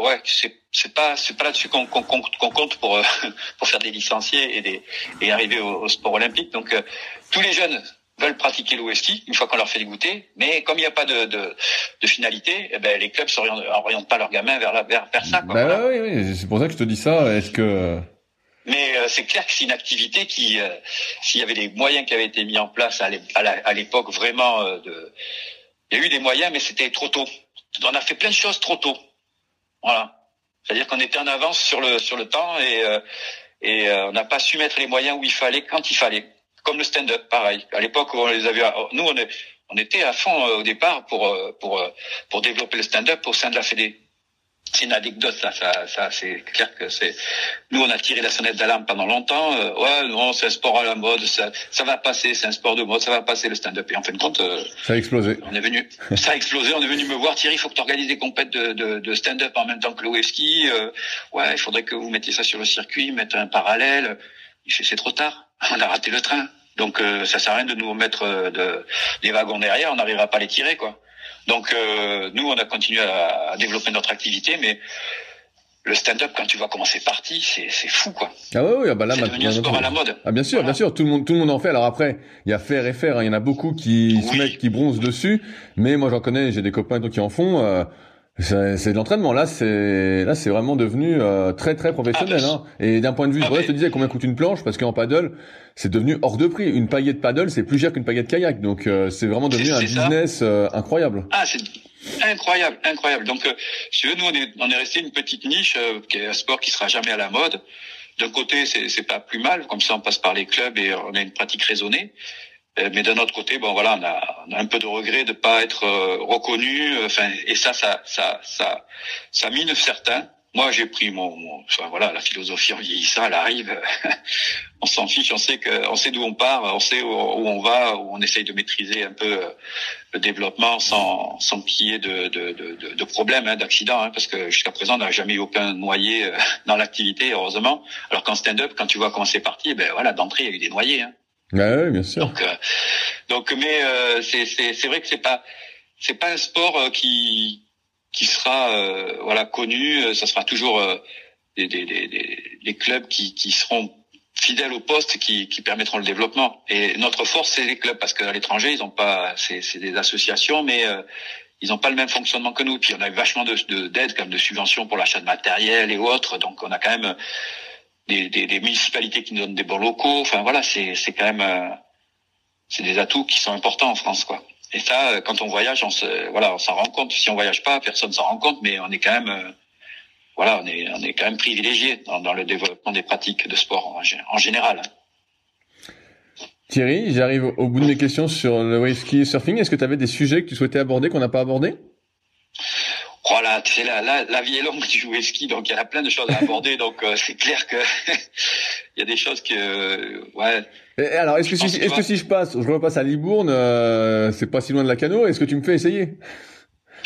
[SPEAKER 2] ouais, c'est pas c'est pas là-dessus qu'on compte pour euh, (laughs) pour faire des licenciés et des et arriver au, au sport olympique. Donc euh, tous les jeunes veulent pratiquer ski une fois qu'on leur fait goûter, mais comme il n'y a pas de, de, de finalité, eh ben, les clubs n'orientent pas leurs gamins vers, la, vers, vers ça. Quoi,
[SPEAKER 3] bah oui, oui, c'est pour ça que je te dis ça. Est-ce que
[SPEAKER 2] mais euh, c'est clair que c'est une activité qui, euh, s'il y avait des moyens qui avaient été mis en place à l'époque, vraiment, euh, de... il y a eu des moyens, mais c'était trop tôt. On a fait plein de choses trop tôt. Voilà. C'est-à-dire qu'on était en avance sur le sur le temps et et on n'a pas su mettre les moyens où il fallait quand il fallait comme le stand-up, pareil. À l'époque où on les avait, nous on, est, on était à fond euh, au départ pour euh, pour euh, pour développer le stand-up au sein de la Fédé. C'est une anecdote, ça, ça, ça c'est clair que c'est. Nous, on a tiré la sonnette d'alarme pendant longtemps. ouais, non, c'est un sport à la mode, ça, ça va passer, c'est un sport de mode, ça va passer le stand-up. Et en fin de compte,
[SPEAKER 3] ça a explosé.
[SPEAKER 2] On est venu, (laughs) ça a explosé. On est venu me voir, Thierry, il faut que tu organises des compètes de, de, de stand-up en même temps que le wave ski. ouais, il faudrait que vous mettiez ça sur le circuit, mettre un parallèle. Il fait, c'est trop tard. On a raté le train. Donc euh, ça sert à rien de nous mettre euh, de, des wagons derrière, on n'arrivera pas à les tirer quoi. Donc euh, nous on a continué à, développer notre activité, mais le stand-up quand tu vois comment c'est parti, c'est c'est fou quoi.
[SPEAKER 3] Ah ouais, ouais ah bah là
[SPEAKER 2] c'est devenu un sport à la mode.
[SPEAKER 3] Ah bien sûr, bien sûr, tout le monde tout le monde en fait. Alors après, il y a faire et faire, hein. il y en a beaucoup qui se mettent qui bronzent dessus, mais moi j'en connais, j'ai des copains qui en font. Euh, c'est de l'entraînement. Là, c'est là, c'est vraiment devenu euh, très très professionnel. Ah, hein. Et d'un point de vue, ah, je te disais combien coûte une planche? Parce qu'en paddle, c'est devenu hors de prix. Une paillette paddle, c'est plus cher qu'une paillette kayak. Donc, euh, c'est vraiment devenu un business euh, incroyable.
[SPEAKER 2] Ah, c'est incroyable, incroyable. Donc, si tu veux, nous, on est, on est resté une petite niche qui est un sport qui sera jamais à la mode. D'un côté, c'est pas plus mal, comme ça, on passe par les clubs et on a une pratique raisonnée. Euh, mais d'un autre côté, bon voilà, on a, on a, un peu de regret de pas être euh, reconnu. Enfin, et ça, ça, ça, ça, ça mine certains. moi, j'ai pris mon, mon enfin, voilà, la philosophie en vieillissant, elle arrive. (laughs) on s'en fiche, on sait que, on sait d'où on part, on sait où, on va, où on essaye de maîtriser un peu euh, le développement sans, sans qu'il y ait de, de, de, de problèmes, hein, d'accidents, hein, parce que jusqu'à présent, on n'a jamais eu aucun noyé (laughs) dans l'activité, heureusement. Alors qu'en stand-up, quand tu vois comment c'est parti, ben voilà, d'entrée, il y a eu des noyés. Hein.
[SPEAKER 3] Oui, bien sûr.
[SPEAKER 2] Donc, euh, donc mais euh, c'est, c'est, vrai que c'est pas, c'est pas un sport qui qui sera euh, voilà connu. Euh, ça sera toujours euh, des, des, des, des, clubs qui, qui seront fidèles au poste qui, qui permettront le développement. Et notre force, c'est les clubs, parce qu'à l'étranger, ils ont pas, c'est, c'est des associations, mais ils n'ont pas le même fonctionnement que nous. Puis on a eu vachement de, de, d'aide, comme de subventions pour l'achat de matériel et autres. Donc on a quand même des, des, des, municipalités qui nous donnent des bons locaux. Enfin voilà, c'est, quand même, c'est des atouts qui sont importants en France, quoi. Et ça, euh, quand on voyage, on se, voilà, on s'en rend compte. Si on voyage pas, personne s'en rend compte, mais on est quand même, euh, voilà, on est, on est quand même privilégié dans, le développement des pratiques de sport en, général.
[SPEAKER 3] Thierry, j'arrive au bout de mes questions sur le wave ski surfing. Est-ce que tu avais des sujets que tu souhaitais aborder qu'on n'a pas abordé?
[SPEAKER 2] Voilà, tu sais, la, la, la, vie est longue du wave ski, donc il y a plein de choses à aborder. (laughs) donc euh, c'est clair que (laughs) il y a des choses que, ouais,
[SPEAKER 3] alors, est-ce que, si, est-ce que si je passe, je repasse à Libourne, euh, c'est pas si loin de la cano, est-ce que tu me fais essayer?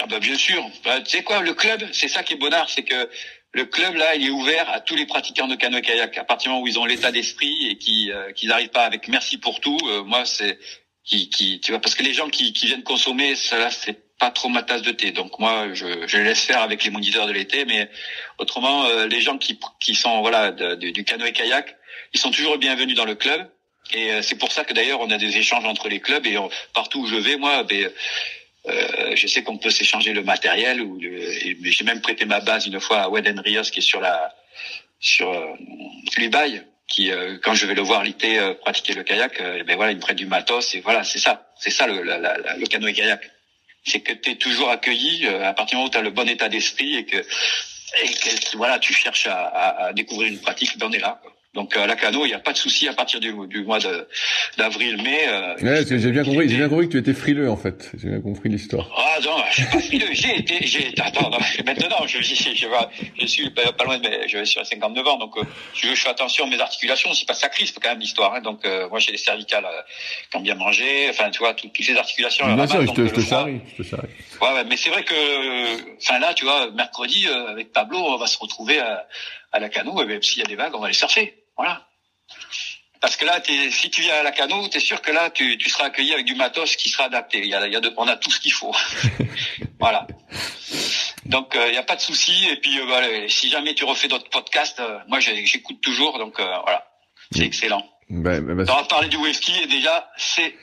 [SPEAKER 2] Ah bah bien sûr. Bah, tu sais quoi, le club, c'est ça qui est bonheur, c'est que le club là, il est ouvert à tous les pratiquants de canoë kayak. À partir du moment où ils ont l'état d'esprit et qui euh, qu'ils n'arrivent pas avec merci pour tout, euh, moi c'est qui, qui tu vois parce que les gens qui, qui viennent consommer, ça c'est pas trop ma tasse de thé. Donc moi je, je laisse faire avec les moniteurs de l'été, mais autrement les gens qui qui sont voilà du canoë kayak, ils sont toujours bienvenus dans le club. Et euh, c'est pour ça que d'ailleurs on a des échanges entre les clubs et partout où je vais, moi, ben, euh, je sais qu'on peut s'échanger le matériel. Ou j'ai même prêté ma base une fois à Weden Rios qui est sur la sur euh, l'Ubaï, qui euh, quand je vais le voir l'été euh, pratiquer le kayak, et ben voilà, il me prête du matos et voilà, c'est ça, c'est ça le, la, la, le canoë kayak. C'est que tu es toujours accueilli à partir du moment où tu as le bon état d'esprit et que voilà, tu cherches à, découvrir une pratique, on est là. Donc à la cano, il n'y a pas de souci à partir du, du mois d'avril-mai. Euh,
[SPEAKER 3] ouais, j'ai bien compris. J'ai bien compris que tu étais frileux en fait. J'ai bien compris l'histoire.
[SPEAKER 2] Ah non, je suis pas frileux. J'ai été, j'ai. Attends, non, maintenant, je, je, je, je, suis pas, loin de, mes, je suis à 59 ans, donc euh, je, je fais attention à mes articulations. C'est pas ça crispe quand même l'histoire. Hein, donc euh, moi, j'ai les cervicales euh, qui ont bien mangé. Enfin, tu vois, toutes ces articulations.
[SPEAKER 3] Bien sûr, je te, je te charrie, je te
[SPEAKER 2] Ouais, ouais, mais c'est vrai que, enfin là, tu vois, mercredi avec Pablo, on va se retrouver à, à la cano. Et même s'il y a des vagues, on va les surfer. Voilà. Parce que là, si tu viens à la cano, tu es sûr que là, tu, tu, seras accueilli avec du matos qui sera adapté. Il y a, il y a de, on a tout ce qu'il faut. (laughs) voilà. Donc, il euh, n'y a pas de souci. Et puis, euh, si jamais tu refais d'autres podcasts, euh, moi, j'écoute toujours. Donc, voilà. C'est excellent. Ben, on va parler du whisky et déjà, c'est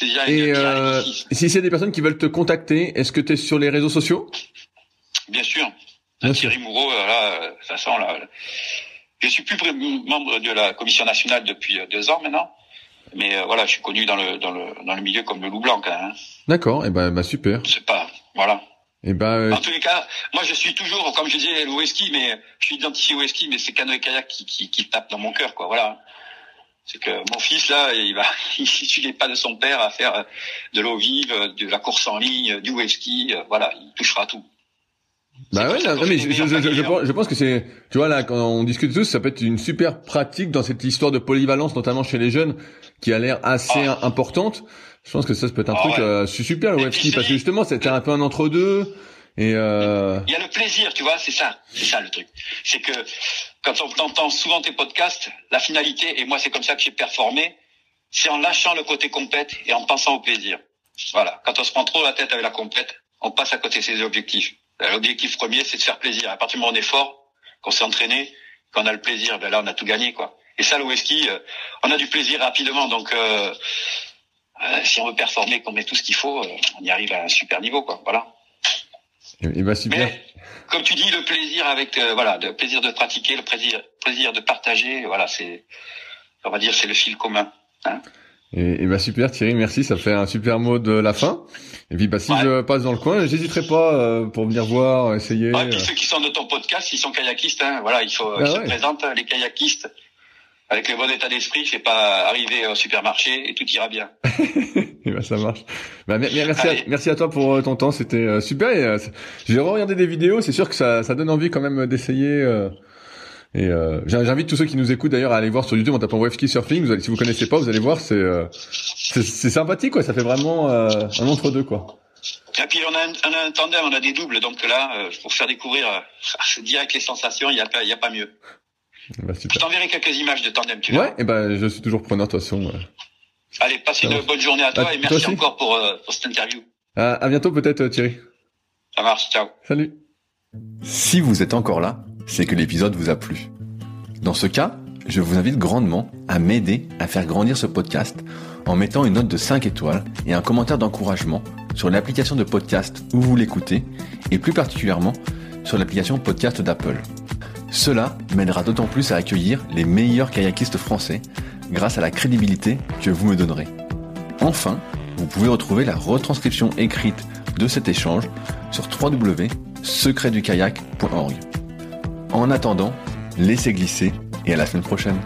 [SPEAKER 2] déjà
[SPEAKER 3] et euh, si c'est des personnes qui veulent te contacter, est-ce que tu es sur les réseaux sociaux?
[SPEAKER 2] Bien sûr. Thierry Moreau, là, toute façon, là, je suis plus membre de la commission nationale depuis euh, deux ans maintenant. Mais euh, voilà, je suis connu dans le dans le dans le milieu comme le loup blanc. Hein.
[SPEAKER 3] D'accord, et eh ben bah super.
[SPEAKER 2] C'est pas voilà.
[SPEAKER 3] Et eh ben euh...
[SPEAKER 2] En tous les cas, moi je suis toujours, comme je disais, le whisky, mais je suis identifié au whisky, mais c'est canoë kayak qui, qui, qui tape dans mon cœur, quoi. Voilà. C'est que mon fils là, il va, (laughs) il suit les pas de son père à faire de l'eau vive, de la course en ligne, du whisky. Voilà, il touchera tout.
[SPEAKER 3] Bah ouais, mais je, je, je, je, pense, que c'est, tu vois là, quand on discute tous, ça peut être une super pratique dans cette histoire de polyvalence, notamment chez les jeunes, qui a l'air assez ah. importante. Je pense que ça, ça peut être un ah truc euh, super le webski, parce que justement, c'était un peu un entre deux. Et euh...
[SPEAKER 2] il y a le plaisir, tu vois, c'est ça, c'est ça le truc. C'est que quand on entend souvent tes podcasts, la finalité, et moi c'est comme ça que j'ai performé, c'est en lâchant le côté compète et en pensant au plaisir. Voilà. Quand on se prend trop la tête avec la compète, on passe à côté de ses objectifs. Euh, l'objectif premier, c'est de faire plaisir. À partir du moment où on est fort, qu'on s'est entraîné, qu'on a le plaisir, ben là, on a tout gagné, quoi. Et ça, le whisky, euh, on a du plaisir rapidement. Donc, euh, euh, si on veut performer, qu'on met tout ce qu'il faut, on y arrive à un super niveau, quoi. Voilà.
[SPEAKER 3] Et, bah, super.
[SPEAKER 2] Mais, comme tu dis, le plaisir avec, voilà, le plaisir de pratiquer, le plaisir, plaisir de partager, voilà, c'est, on va dire, c'est le fil commun. Hein
[SPEAKER 3] et, et bah super Thierry, merci, ça fait un super mot de la fin. Et puis bah si je passe dans le coin, j'hésiterai pas euh, pour venir voir, essayer.
[SPEAKER 2] Ouais, et puis euh. ceux qui sont de ton podcast, ils sont kayakistes, hein, voilà, il faut ah, se présentent les kayakistes. avec le bon état d'esprit, je vais pas arriver au supermarché et tout ira bien. (laughs)
[SPEAKER 1] et ben ça marche. Bah, merci, à, merci à toi pour euh, ton temps, c'était euh, super. Euh, j'ai regardé des vidéos, c'est sûr que ça, ça donne envie quand même d'essayer. Et j'invite tous ceux qui nous écoutent d'ailleurs à aller voir sur YouTube en tapant Wavski Surfing. Vous allez, si vous connaissez pas, vous allez voir, c'est c'est sympathique quoi. Ça fait vraiment un entre deux quoi.
[SPEAKER 2] Et puis on a, un, on a un tandem, on a des doubles, donc là, pour faire découvrir (laughs) direct les sensations, il y a pas, il y a pas mieux. Bah, je t'enverrai quelques images de tandem, tu
[SPEAKER 1] vois. Ouais, et ben je suis toujours preneur de toute façon.
[SPEAKER 2] Allez, passe une bonne journée à toi bah, et merci encore pour, euh, pour cette interview.
[SPEAKER 1] À, à bientôt peut-être Thierry.
[SPEAKER 2] Ça marche, ciao.
[SPEAKER 1] Salut. Si vous êtes encore là, c'est que l'épisode vous a plu. Dans ce cas, je vous invite grandement à m'aider à faire grandir ce podcast en mettant une note de 5 étoiles et un commentaire d'encouragement sur l'application de podcast où vous l'écoutez et plus particulièrement sur l'application podcast d'Apple. Cela m'aidera d'autant plus à accueillir les meilleurs kayakistes français grâce à la crédibilité que vous me donnerez. Enfin, vous pouvez retrouver la retranscription écrite de cet échange sur www.secretdukayak.org. En attendant, laissez glisser et à la semaine prochaine.